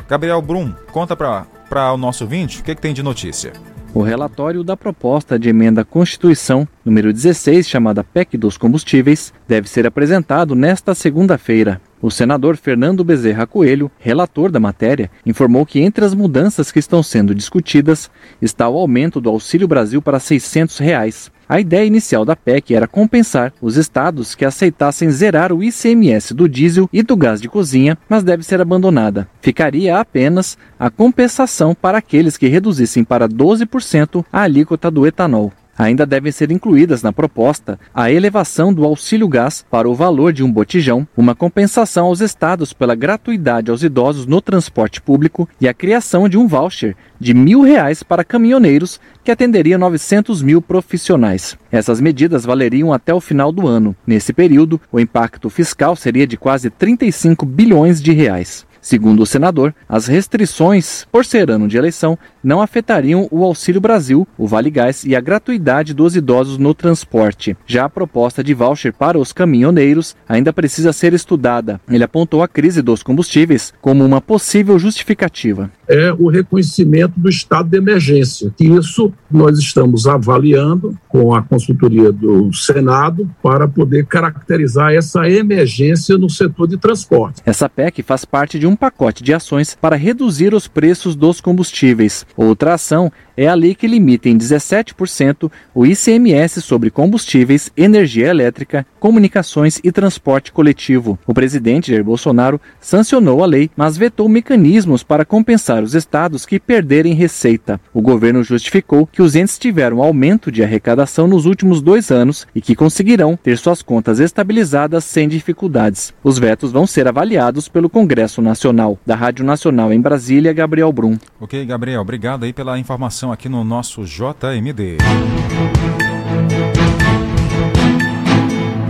Gabriel Brum, conta para o nosso ouvinte o que, que tem de notícia. O relatório da proposta de emenda à Constituição, número 16, chamada PEC dos Combustíveis, deve ser apresentado nesta segunda-feira. O senador Fernando Bezerra Coelho, relator da matéria, informou que entre as mudanças que estão sendo discutidas está o aumento do Auxílio Brasil para 600 reais. A ideia inicial da PEC era compensar os estados que aceitassem zerar o ICMS do diesel e do gás de cozinha, mas deve ser abandonada. Ficaria apenas a compensação para aqueles que reduzissem para 12% a alíquota do etanol. Ainda devem ser incluídas na proposta a elevação do auxílio gás para o valor de um botijão, uma compensação aos estados pela gratuidade aos idosos no transporte público e a criação de um voucher de mil reais para caminhoneiros que atenderia 900 mil profissionais. Essas medidas valeriam até o final do ano. Nesse período, o impacto fiscal seria de quase 35 bilhões de reais. Segundo o senador, as restrições por ser ano de eleição não afetariam o Auxílio Brasil, o Vale Gás e a gratuidade dos idosos no transporte. Já a proposta de voucher para os caminhoneiros ainda precisa ser estudada. Ele apontou a crise dos combustíveis como uma possível justificativa. É o reconhecimento do estado de emergência. Isso nós estamos avaliando com a consultoria do Senado para poder caracterizar essa emergência no setor de transporte. Essa PEC faz parte de um pacote de ações para reduzir os preços dos combustíveis. Outra ação é a lei que limita em 17% o ICMS sobre combustíveis, energia elétrica, comunicações e transporte coletivo. O presidente Jair Bolsonaro sancionou a lei, mas vetou mecanismos para compensar os estados que perderem receita. O governo justificou que os entes tiveram aumento de arrecadação nos últimos dois anos e que conseguirão ter suas contas estabilizadas sem dificuldades. Os vetos vão ser avaliados pelo Congresso Nacional. Da Rádio Nacional em Brasília, Gabriel Brum. Ok, Gabriel, obrigado aí pela informação aqui no nosso JMD.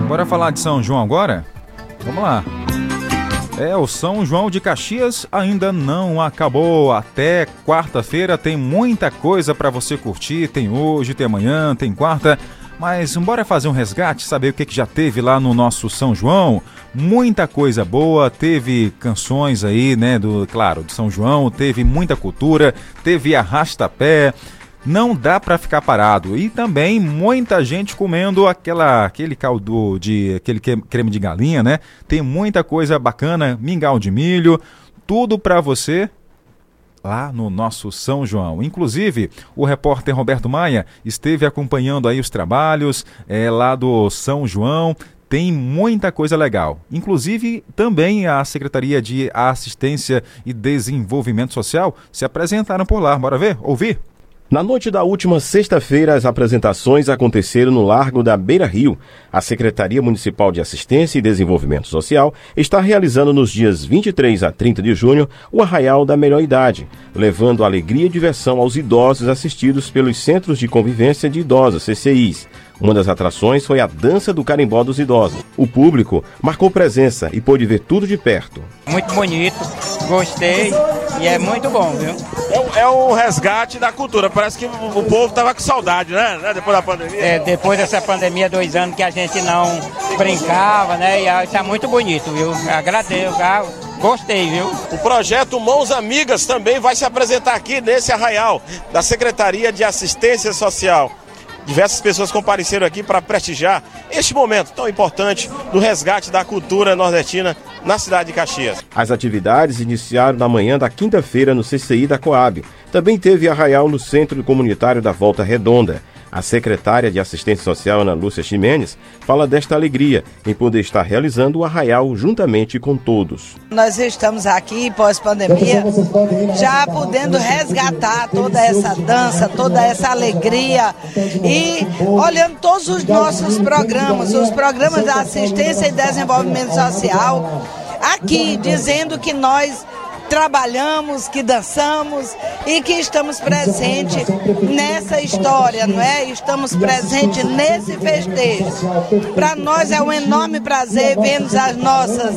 Bora falar de São João agora? Vamos lá. É, o São João de Caxias ainda não acabou. Até quarta-feira tem muita coisa para você curtir. Tem hoje, tem amanhã, tem quarta. Mas bora fazer um resgate, saber o que, que já teve lá no nosso São João. Muita coisa boa, teve canções aí, né, do, claro, do São João, teve muita cultura, teve arrasta-pé, não dá para ficar parado. E também muita gente comendo aquela aquele caldo de aquele creme de galinha, né? Tem muita coisa bacana, mingau de milho, tudo para você lá no nosso São João. Inclusive, o repórter Roberto Maia esteve acompanhando aí os trabalhos é, lá do São João. Tem muita coisa legal. Inclusive, também a Secretaria de Assistência e Desenvolvimento Social se apresentaram por lá. Bora ver? Ouvir? Na noite da última sexta-feira, as apresentações aconteceram no Largo da Beira Rio. A Secretaria Municipal de Assistência e Desenvolvimento Social está realizando nos dias 23 a 30 de junho o Arraial da Melhor Idade, levando alegria e diversão aos idosos assistidos pelos Centros de Convivência de Idosos, CCIs. Uma das atrações foi a Dança do Carimbó dos Idosos. O público marcou presença e pôde ver tudo de perto. Muito bonito, gostei e é muito bom, viu? É, o resgate da cultura. Parece que o povo tava com saudade, né? né? Depois da pandemia. É, depois dessa pandemia, dois anos que a gente não brincava, né? E está muito bonito, viu? Agradeço, Gostei, viu? O projeto Mãos Amigas também vai se apresentar aqui nesse arraial da Secretaria de Assistência Social. Diversas pessoas compareceram aqui para prestigiar este momento tão importante do resgate da cultura nordestina na cidade de Caxias. As atividades iniciaram na manhã da quinta-feira no CCI da Coab. Também teve arraial no Centro Comunitário da Volta Redonda. A secretária de Assistência Social, Ana Lúcia Ximenes, fala desta alegria em poder estar realizando o arraial juntamente com todos. Nós estamos aqui, pós-pandemia, já podendo resgatar toda essa dança, toda essa alegria e olhando todos os nossos programas, os programas da assistência e desenvolvimento social, aqui dizendo que nós trabalhamos, que dançamos e que estamos presentes nessa história, não é? Estamos presentes nesse festejo. Para nós é um enorme prazer vermos as nossas,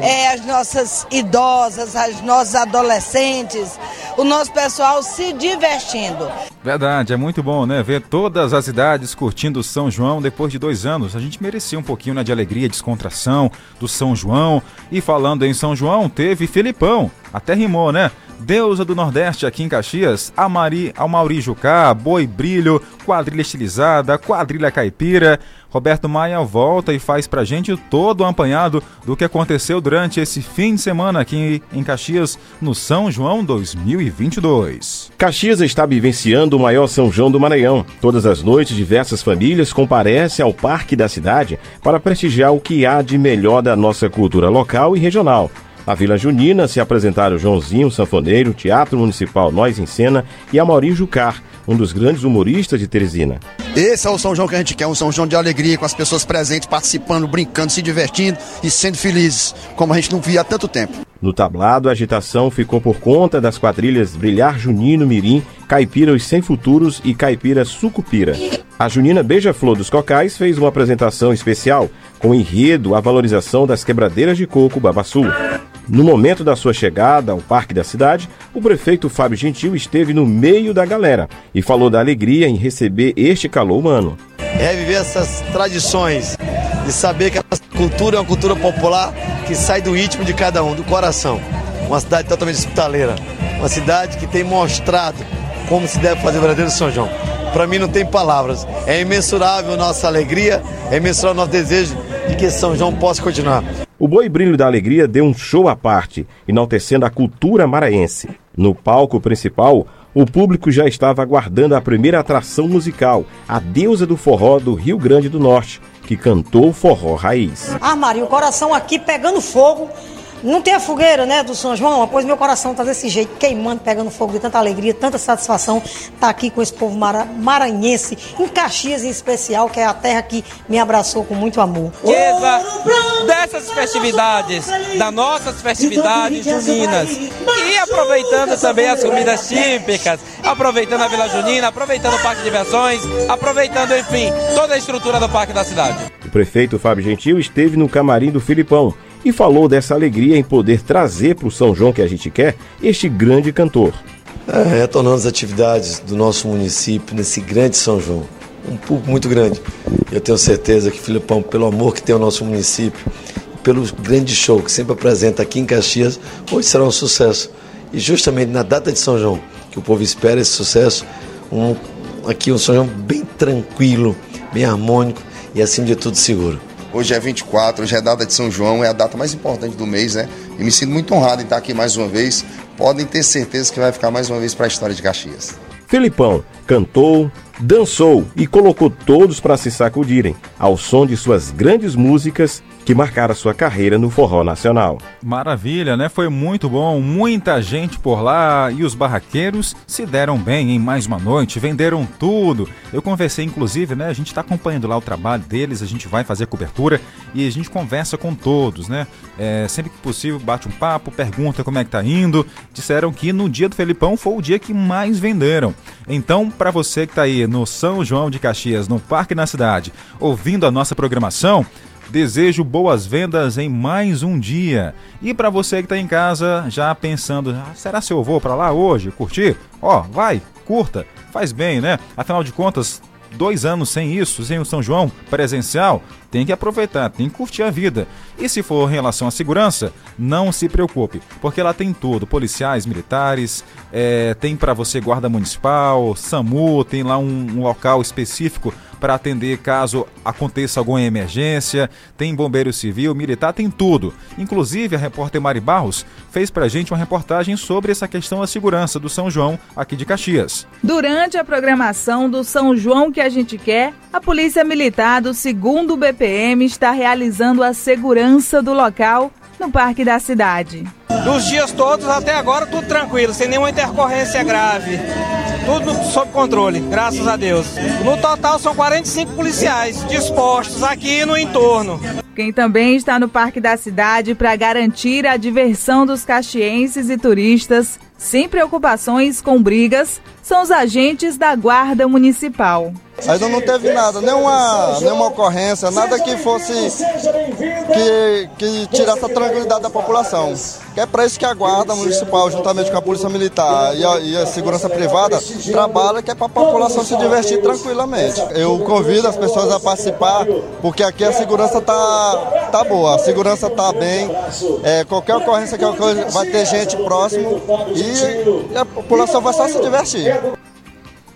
é, as nossas idosas, as nossas adolescentes, o nosso pessoal se divertindo. Verdade, é muito bom, né? Ver todas as idades curtindo São João depois de dois anos. A gente merecia um pouquinho né, de alegria, descontração do São João. E falando em São João, teve Filipão. Até rimou, né? Deusa do Nordeste aqui em Caxias, Amari, Almauri Jucá, Boi Brilho, Quadrilha Estilizada, Quadrilha Caipira. Roberto Maia volta e faz pra gente todo o apanhado do que aconteceu durante esse fim de semana aqui em Caxias, no São João 2022. Caxias está vivenciando o maior São João do Maranhão. Todas as noites, diversas famílias comparecem ao parque da cidade para prestigiar o que há de melhor da nossa cultura local e regional. Na Vila Junina se apresentaram Joãozinho Sanfoneiro, Teatro Municipal Nós em Cena e Amaury Jucar, um dos grandes humoristas de Teresina. Esse é o São João que a gente quer, um São João de alegria, com as pessoas presentes, participando, brincando, se divertindo e sendo felizes, como a gente não via há tanto tempo. No tablado, a agitação ficou por conta das quadrilhas Brilhar Junino Mirim, Caipira Os Sem Futuros e Caipira Sucupira. A Junina Beija-Flor dos Cocais fez uma apresentação especial com enredo a valorização das quebradeiras de coco Babaçu. No momento da sua chegada ao Parque da Cidade, o prefeito Fábio Gentil esteve no meio da galera e falou da alegria em receber este calor humano. É viver essas tradições, de saber que a cultura é uma cultura popular que sai do ritmo de cada um, do coração. Uma cidade totalmente hospitaleira, uma cidade que tem mostrado como se deve fazer o verdadeiro São João. Para mim não tem palavras, é imensurável nossa alegria, é imensurável nosso desejo de que São João possa continuar. O Boi Brilho da Alegria deu um show à parte, enaltecendo a cultura maranhense. No palco principal, o público já estava aguardando a primeira atração musical, a deusa do forró do Rio Grande do Norte, que cantou forró raiz. Ah, Maria, o coração aqui pegando fogo não tem a fogueira, né, do São João, pois meu coração tá desse jeito, queimando, pegando fogo de tanta alegria, tanta satisfação estar tá aqui com esse povo mara maranhense, em Caxias em especial, que é a terra que me abraçou com muito amor. Riqueza dessas festividades, das nossas festividades juninas. E aproveitando também as comidas típicas, aproveitando a Vila Junina, aproveitando o Parque de Diversões, aproveitando, enfim, toda a estrutura do Parque da cidade. O prefeito Fábio Gentil esteve no camarim do Filipão e falou dessa alegria em poder trazer para o São João que a gente quer este grande cantor. É, retornando as atividades do nosso município nesse grande São João, um público muito grande. Eu tenho certeza que Filipão, pelo amor que tem o nosso município, pelo grande show que sempre apresenta aqui em Caxias, hoje será um sucesso. E justamente na data de São João, que o povo espera esse sucesso, um, aqui um São João bem tranquilo, bem harmônico e acima de tudo seguro. Hoje é 24, hoje é a data de São João, é a data mais importante do mês, né? E me sinto muito honrado em estar aqui mais uma vez. Podem ter certeza que vai ficar mais uma vez para a história de Caxias. Felipão cantou, dançou e colocou todos para se sacudirem ao som de suas grandes músicas que marcaram sua carreira no forró nacional. Maravilha, né? Foi muito bom, muita gente por lá e os barraqueiros se deram bem em mais uma noite, venderam tudo. Eu conversei, inclusive, né? A gente está acompanhando lá o trabalho deles, a gente vai fazer cobertura e a gente conversa com todos, né? É, sempre que possível, bate um papo, pergunta como é que tá indo. Disseram que no dia do Felipão foi o dia que mais venderam. Então, para você que está aí no São João de Caxias, no Parque na Cidade, ouvindo a nossa programação, Desejo boas vendas em mais um dia. E para você que está em casa já pensando, ah, será se eu vou para lá hoje curtir? Ó, vai, curta, faz bem, né? Afinal de contas, dois anos sem isso, sem o São João presencial, tem que aproveitar, tem que curtir a vida. E se for em relação à segurança, não se preocupe, porque lá tem tudo: policiais, militares, é, tem para você guarda municipal, SAMU, tem lá um, um local específico para atender caso aconteça alguma emergência, tem bombeiro civil, militar, tem tudo. Inclusive, a repórter Mari Barros fez para a gente uma reportagem sobre essa questão da segurança do São João aqui de Caxias. Durante a programação do São João que a gente quer, a Polícia Militar do 2 BPM está realizando a segurança do local no Parque da Cidade. Dos dias todos até agora, tudo tranquilo, sem nenhuma intercorrência grave tudo sob controle, graças a Deus. No total são 45 policiais dispostos aqui no entorno. Quem também está no Parque da Cidade para garantir a diversão dos caxienses e turistas, sem preocupações com brigas, são os agentes da Guarda Municipal. Ainda não teve nada, nenhuma, nenhuma ocorrência, nada que fosse que, que tirasse a tranquilidade da população. É para isso que a Guarda Municipal, juntamente com a Polícia Militar e a, e a Segurança Privada, trabalha, que é para a população se divertir tranquilamente. Eu convido as pessoas a participar, porque aqui a segurança tá, tá boa, a segurança tá bem. É, qualquer ocorrência vai ter gente próximo e, a população vai só se divertir.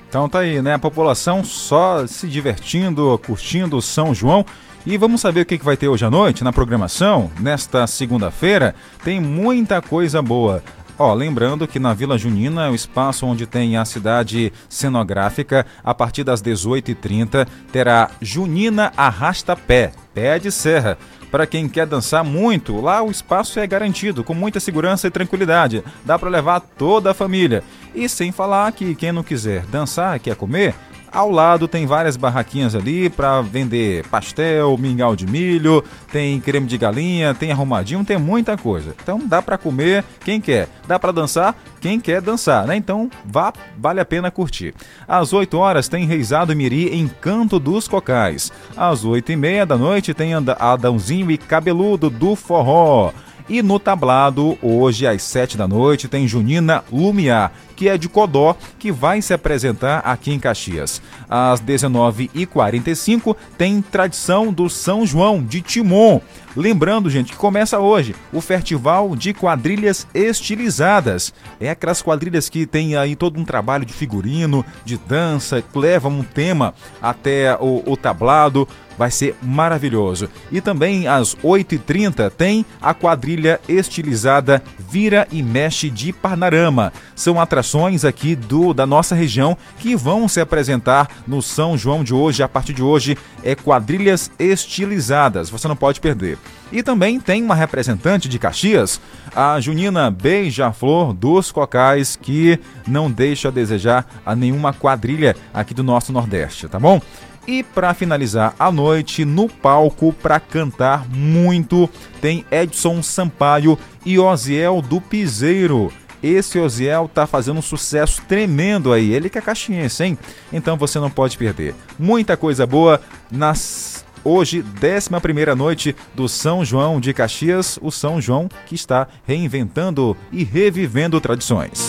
Então tá aí, né? A população só se divertindo, curtindo São João. E vamos saber o que vai ter hoje à noite na programação. Nesta segunda-feira tem muita coisa boa. Ó, lembrando que na Vila Junina é o espaço onde tem a cidade cenográfica. A partir das 18h30 terá Junina Arrasta Pé, pé de serra para quem quer dançar muito, lá o espaço é garantido, com muita segurança e tranquilidade. Dá para levar toda a família. E sem falar que quem não quiser dançar, quer comer, ao lado tem várias barraquinhas ali para vender pastel, mingau de milho, tem creme de galinha, tem arrumadinho, tem muita coisa. Então dá para comer quem quer, dá para dançar quem quer dançar, né? Então vá, vale a pena curtir. Às 8 horas tem Reisado Miri em Canto dos Cocais. Às 8 e meia da noite tem Adãozinho e Cabeludo do Forró. E no tablado, hoje às 7 da noite, tem Junina Lumiar, que é de Codó, que vai se apresentar aqui em Caxias. Às 19h45 tem tradição do São João de Timon. Lembrando, gente, que começa hoje o Festival de Quadrilhas Estilizadas. É aquelas quadrilhas que tem aí todo um trabalho de figurino, de dança, levam um tema até o, o tablado vai ser maravilhoso. E também às 8h30 tem a quadrilha estilizada Vira e Mexe de Parnarama. São atrações aqui do da nossa região que vão se apresentar no São João de hoje. A partir de hoje é quadrilhas estilizadas. Você não pode perder. E também tem uma representante de Caxias, a Junina Beija-Flor dos Cocais, que não deixa a desejar a nenhuma quadrilha aqui do nosso Nordeste, tá bom? E para finalizar a noite, no palco para cantar muito, tem Edson Sampaio e Osiel do Piseiro. Esse Osiel tá fazendo um sucesso tremendo aí. Ele que é caxiense, hein? Então você não pode perder. Muita coisa boa nas hoje, 11 noite do São João de Caxias, o São João que está reinventando e revivendo tradições.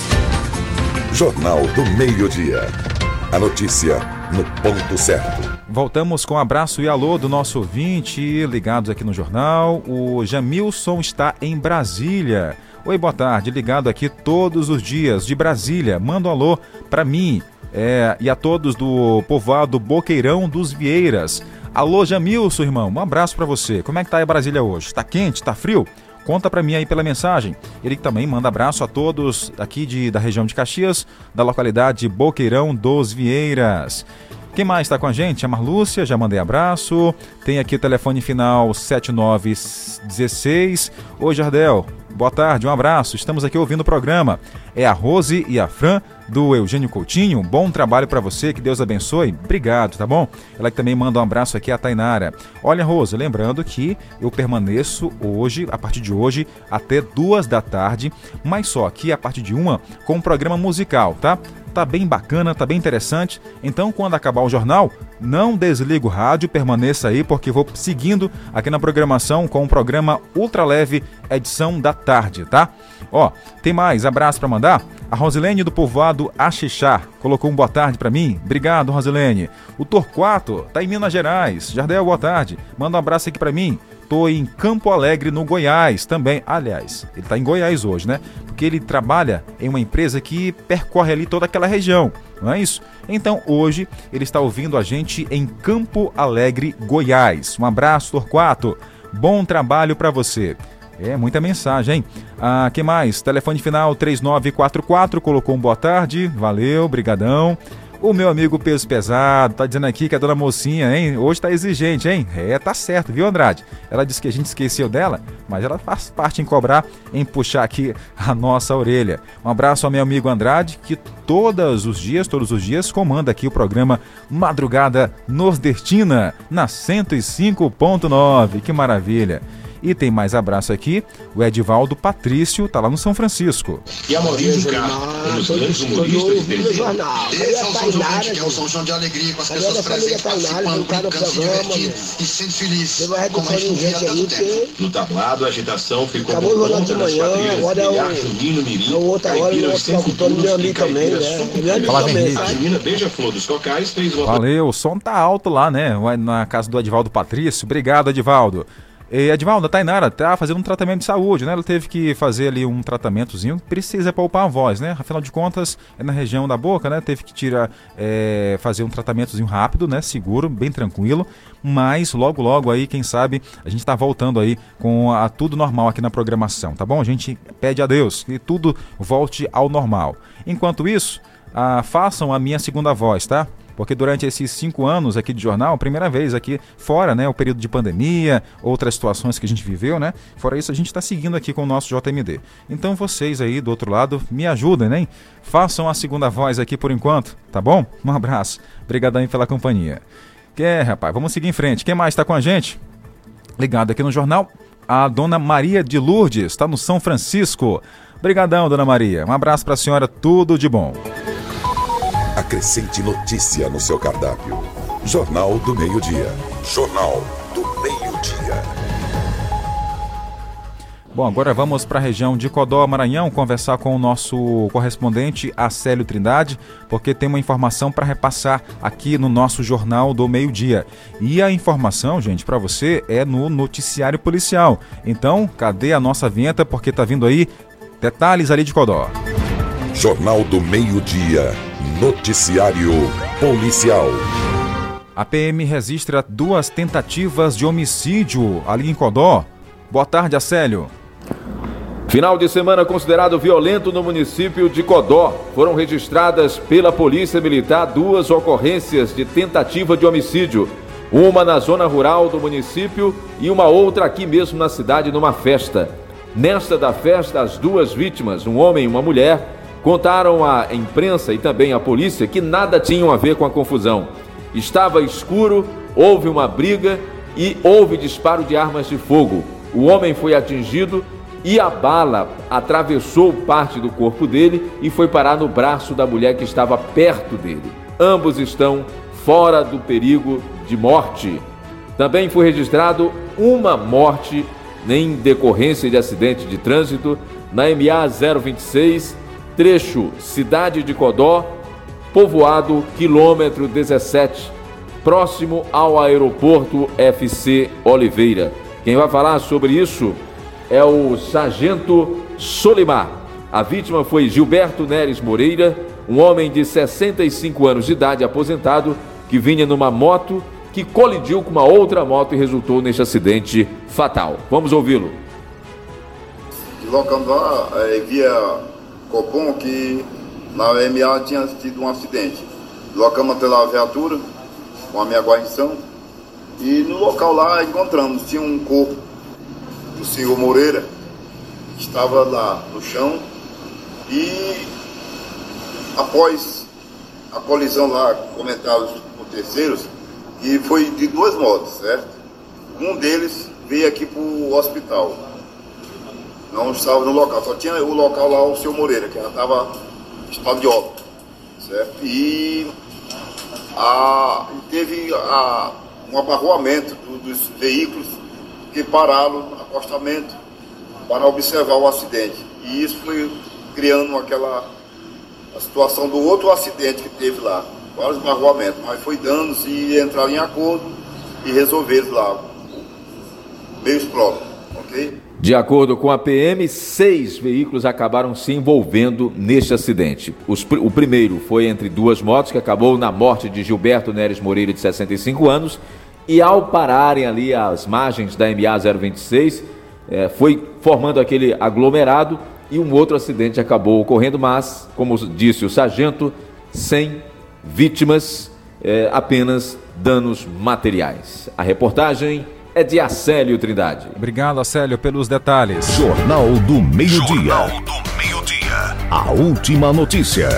Jornal do Meio-Dia. A notícia no ponto certo. Voltamos com um abraço e alô do nosso ouvinte, ligados aqui no jornal. O Jamilson está em Brasília. Oi, boa tarde, ligado aqui todos os dias de Brasília. Manda um alô para mim é, e a todos do povoado Boqueirão dos Vieiras. Alô, Jamilson, irmão, um abraço para você. Como é que tá aí Brasília hoje? Tá quente? Tá frio? Conta para mim aí pela mensagem. Ele também manda abraço a todos aqui de, da região de Caxias, da localidade Boqueirão dos Vieiras. Quem mais está com a gente? A Marlúcia, já mandei abraço. Tem aqui o telefone final 7916. Oi, Jardel. Boa tarde, um abraço. Estamos aqui ouvindo o programa. É a Rose e a Fran do Eugênio Coutinho. Bom trabalho para você, que Deus abençoe. Obrigado, tá bom? Ela que também manda um abraço aqui a Tainara. Olha, Rose, lembrando que eu permaneço hoje, a partir de hoje, até duas da tarde, mas só aqui a partir de uma com um programa musical, tá? Tá bem bacana, tá bem interessante. Então, quando acabar o jornal, não desliga o rádio, permaneça aí, porque vou seguindo aqui na programação com o programa Ultra Leve, edição da tarde, tá? Ó, tem mais abraço para mandar? A Rosilene do povoado Axixá colocou um boa tarde para mim. Obrigado, Rosilene. O Torquato tá em Minas Gerais. Jardel, boa tarde. Manda um abraço aqui para mim. Tô em Campo Alegre, no Goiás, também. Aliás, ele tá em Goiás hoje, né? Porque ele trabalha em uma empresa que percorre ali toda aquela região, não é isso? Então, hoje, ele está ouvindo a gente em Campo Alegre, Goiás. Um abraço, Torquato. Bom trabalho para você. É, muita mensagem, hein? Ah, que mais? Telefone final 3944, colocou um boa tarde, valeu, brigadão. O meu amigo Peso Pesado tá dizendo aqui que a dona mocinha, hein, hoje tá exigente, hein? É, tá certo, viu, Andrade? Ela disse que a gente esqueceu dela, mas ela faz parte em cobrar, em puxar aqui a nossa orelha. Um abraço ao meu amigo Andrade, que todos os dias, todos os dias, comanda aqui o programa Madrugada Nordestina, na 105.9. Que maravilha! E tem mais abraço aqui, o Edivaldo Patrício, tá lá no São Francisco. E a Maurício de Cá, um dos grandes humoristas de Esse é o São João, é de alegria, com as pessoas presentes, participando, brincando, se divertindo e sendo feliz, como a gente não via há tanto tempo. No tablado, a agitação ficou Acabou por conta de das manhã, quadrilhas agora é o- Milhar, Junino, Mirim, é o outro agora, Caipira, o os Cinco locutor Duros meu amigo e também, Caipira né? Também, A menina Beija-Flor dos Cocais fez uma Valeu, o som tá alto lá, né? Na casa do Edivaldo Patrício. Obrigado, Edivaldo. E, Edivaldo, a Tainara tá fazendo um tratamento de saúde, né? Ela teve que fazer ali um tratamentozinho. Precisa poupar a voz, né? Afinal de contas, é na região da boca, né? Teve que tirar, é, fazer um tratamentozinho rápido, né? Seguro, bem tranquilo. Mas logo, logo aí, quem sabe, a gente tá voltando aí com a tudo normal aqui na programação, tá bom? A gente pede a Deus que tudo volte ao normal. Enquanto isso, ah, façam a minha segunda voz, tá? Porque durante esses cinco anos aqui de jornal, primeira vez aqui, fora né, o período de pandemia, outras situações que a gente viveu, né? Fora isso, a gente está seguindo aqui com o nosso JMD. Então vocês aí do outro lado me ajudem, né? Façam a segunda voz aqui por enquanto, tá bom? Um abraço. Obrigadão pela companhia. Que é, rapaz, vamos seguir em frente. Quem mais está com a gente? Ligado aqui no jornal, a dona Maria de Lourdes, está no São Francisco. Obrigadão, dona Maria. Um abraço para a senhora, tudo de bom. Acrescente notícia no seu cardápio. Jornal do Meio-Dia. Jornal do Meio-Dia. Bom, agora vamos para a região de Codó, Maranhão, conversar com o nosso correspondente Acélio Trindade, porque tem uma informação para repassar aqui no nosso Jornal do Meio-Dia. E a informação, gente, para você é no noticiário policial. Então, cadê a nossa vinheta? Porque tá vindo aí detalhes ali de Codó. Jornal do Meio-Dia. Noticiário Policial. A PM registra duas tentativas de homicídio ali em Codó. Boa tarde, Acélio. Final de semana considerado violento no município de Codó. Foram registradas pela Polícia Militar duas ocorrências de tentativa de homicídio. Uma na zona rural do município e uma outra aqui mesmo na cidade, numa festa. Nesta da festa, as duas vítimas, um homem e uma mulher, contaram à imprensa e também à polícia que nada tinham a ver com a confusão. Estava escuro, houve uma briga e houve disparo de armas de fogo. O homem foi atingido e a bala atravessou parte do corpo dele e foi parar no braço da mulher que estava perto dele. Ambos estão fora do perigo de morte. Também foi registrado uma morte em decorrência de acidente de trânsito na MA 026, trecho Cidade de Codó, povoado quilômetro 17, próximo ao aeroporto FC Oliveira. Quem vai falar sobre isso é o sargento Solimar. A vítima foi Gilberto Neres Moreira, um homem de 65 anos de idade, aposentado, que vinha numa moto que colidiu com uma outra moto e resultou neste acidente fatal. Vamos ouvi-lo. Deslocando lá, eh, via Copom que na MA tinha tido um acidente. Deslocamos até lá a viatura, com a minha guarnição, e no local lá encontramos, tinha um corpo do senhor Moreira, que estava lá no chão, e após a colisão lá, comentados por terceiros, e foi de duas motos, certo? Um deles veio aqui para o hospital. Não estava no local, só tinha o local lá o senhor Moreira, que já estava em estado de óbito, certo? E a, teve a, um abarroamento do- dos veículos que pararam no acostamento para observar o acidente. E isso foi criando aquela a situação do outro acidente que teve lá. Vários esbarroamentos, mas foi danos e entraram em acordo e resolveram lá. Meios próprios, ok? De acordo com a PM, seis veículos acabaram se envolvendo neste acidente. Os, o primeiro foi entre duas motos, que acabou na morte de Gilberto Neres Moreira, de 65 anos, e ao pararem ali às margens da MA 026, é, foi formando aquele aglomerado e um outro acidente acabou ocorrendo, mas, como disse o sargento, sem vítimas, é, apenas danos materiais. A reportagem é de Acélio Trindade. Obrigado, Acélio, pelos detalhes. Jornal do Meio-Dia. Jornal do Meio-Dia. A última notícia.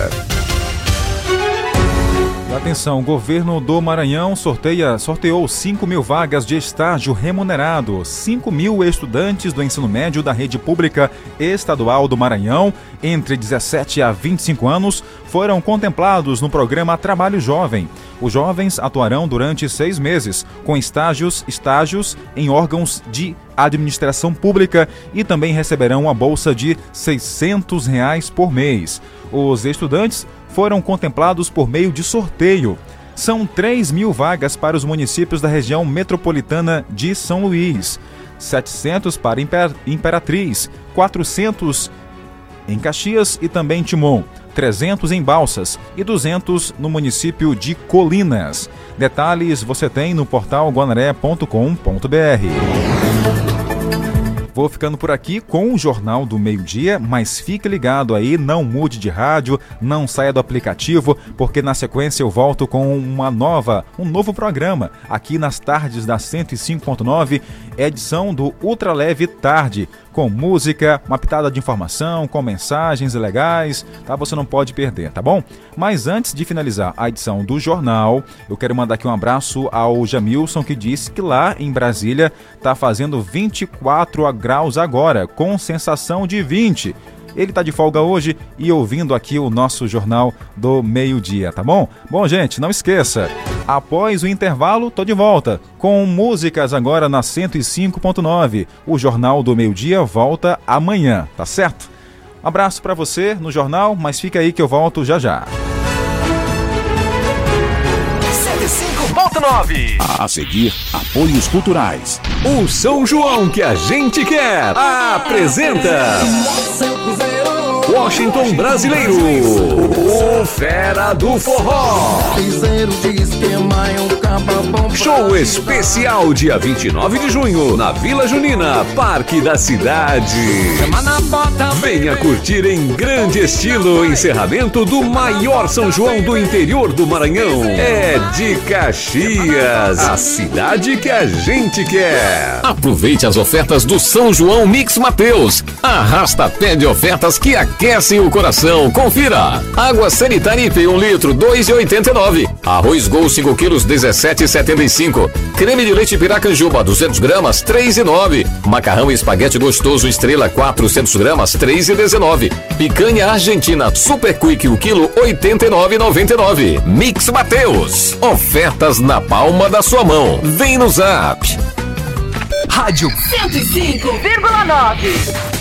Atenção, o governo do Maranhão sorteia, sorteou 5 mil vagas de estágio remunerado. 5 mil estudantes do ensino médio da rede pública estadual do Maranhão, entre 17 a 25 anos, foram contemplados no programa Trabalho Jovem. Os jovens atuarão durante seis meses, com estágios, estágios em órgãos de administração pública e também receberão uma bolsa de 600 reais por mês. Os estudantes foram contemplados por meio de sorteio. São 3 mil vagas para os municípios da região metropolitana de São Luís, 700 para Imper Imperatriz, 400 em Caxias e também Timon, 300 em Balsas e 200 no município de Colinas. Detalhes você tem no portal guanaré.com.br. Vou ficando por aqui com o Jornal do Meio-Dia, mas fique ligado aí, não mude de rádio, não saia do aplicativo, porque na sequência eu volto com uma nova, um novo programa aqui nas tardes da 105.9, edição do Ultra Leve Tarde com música, uma pitada de informação, com mensagens legais, tá? Você não pode perder, tá bom? Mas antes de finalizar a edição do jornal, eu quero mandar aqui um abraço ao Jamilson que disse que lá em Brasília tá fazendo 24 graus agora, com sensação de 20. Ele tá de folga hoje e ouvindo aqui o nosso jornal do meio-dia, tá bom? Bom, gente, não esqueça. Após o intervalo, tô de volta com músicas agora na 105.9. O Jornal do Meio-Dia volta amanhã, tá certo? Um abraço para você no jornal, mas fica aí que eu volto já já. 105.9 A seguir, apoios culturais. O São João que a gente quer apresenta. seu quiser. Washington Brasileiro, o Fera do Forró. Show especial dia 29 de junho na Vila Junina, Parque da Cidade. Venha curtir em grande estilo o encerramento do maior São João do interior do Maranhão. É de Caxias, a cidade que a gente quer. Aproveite as ofertas do São João Mix Mateus. Arrasta pé de ofertas que aquecem o coração. Confira. Água sanitária IP 1 litro 2,89. Arroz Gol 5 quilos 17,75. Creme de leite Piracanjuba 200 gramas 3,9. Macarrão e espaguete gostoso Estrela 400 gramas 3,19. Picanha Argentina Super Quick o quilo 89,99. Mix Mateus. Ofertas na palma da sua mão. Vem no Zap. Rádio 105,9.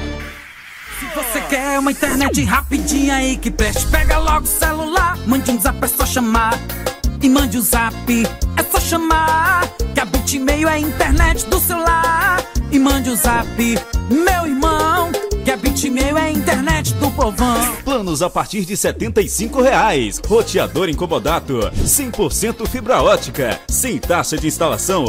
Se você quer uma internet rapidinha aí que preste, pega logo o celular, mande um zap, é só chamar. E mande um zap, é só chamar. Que a Bitmail é a internet do celular. E mande um zap, meu irmão. Que a Bitmail é a internet do povão. Planos a partir de 75 reais. Roteador incomodato. 100% fibra ótica. Sem taxa de instalação.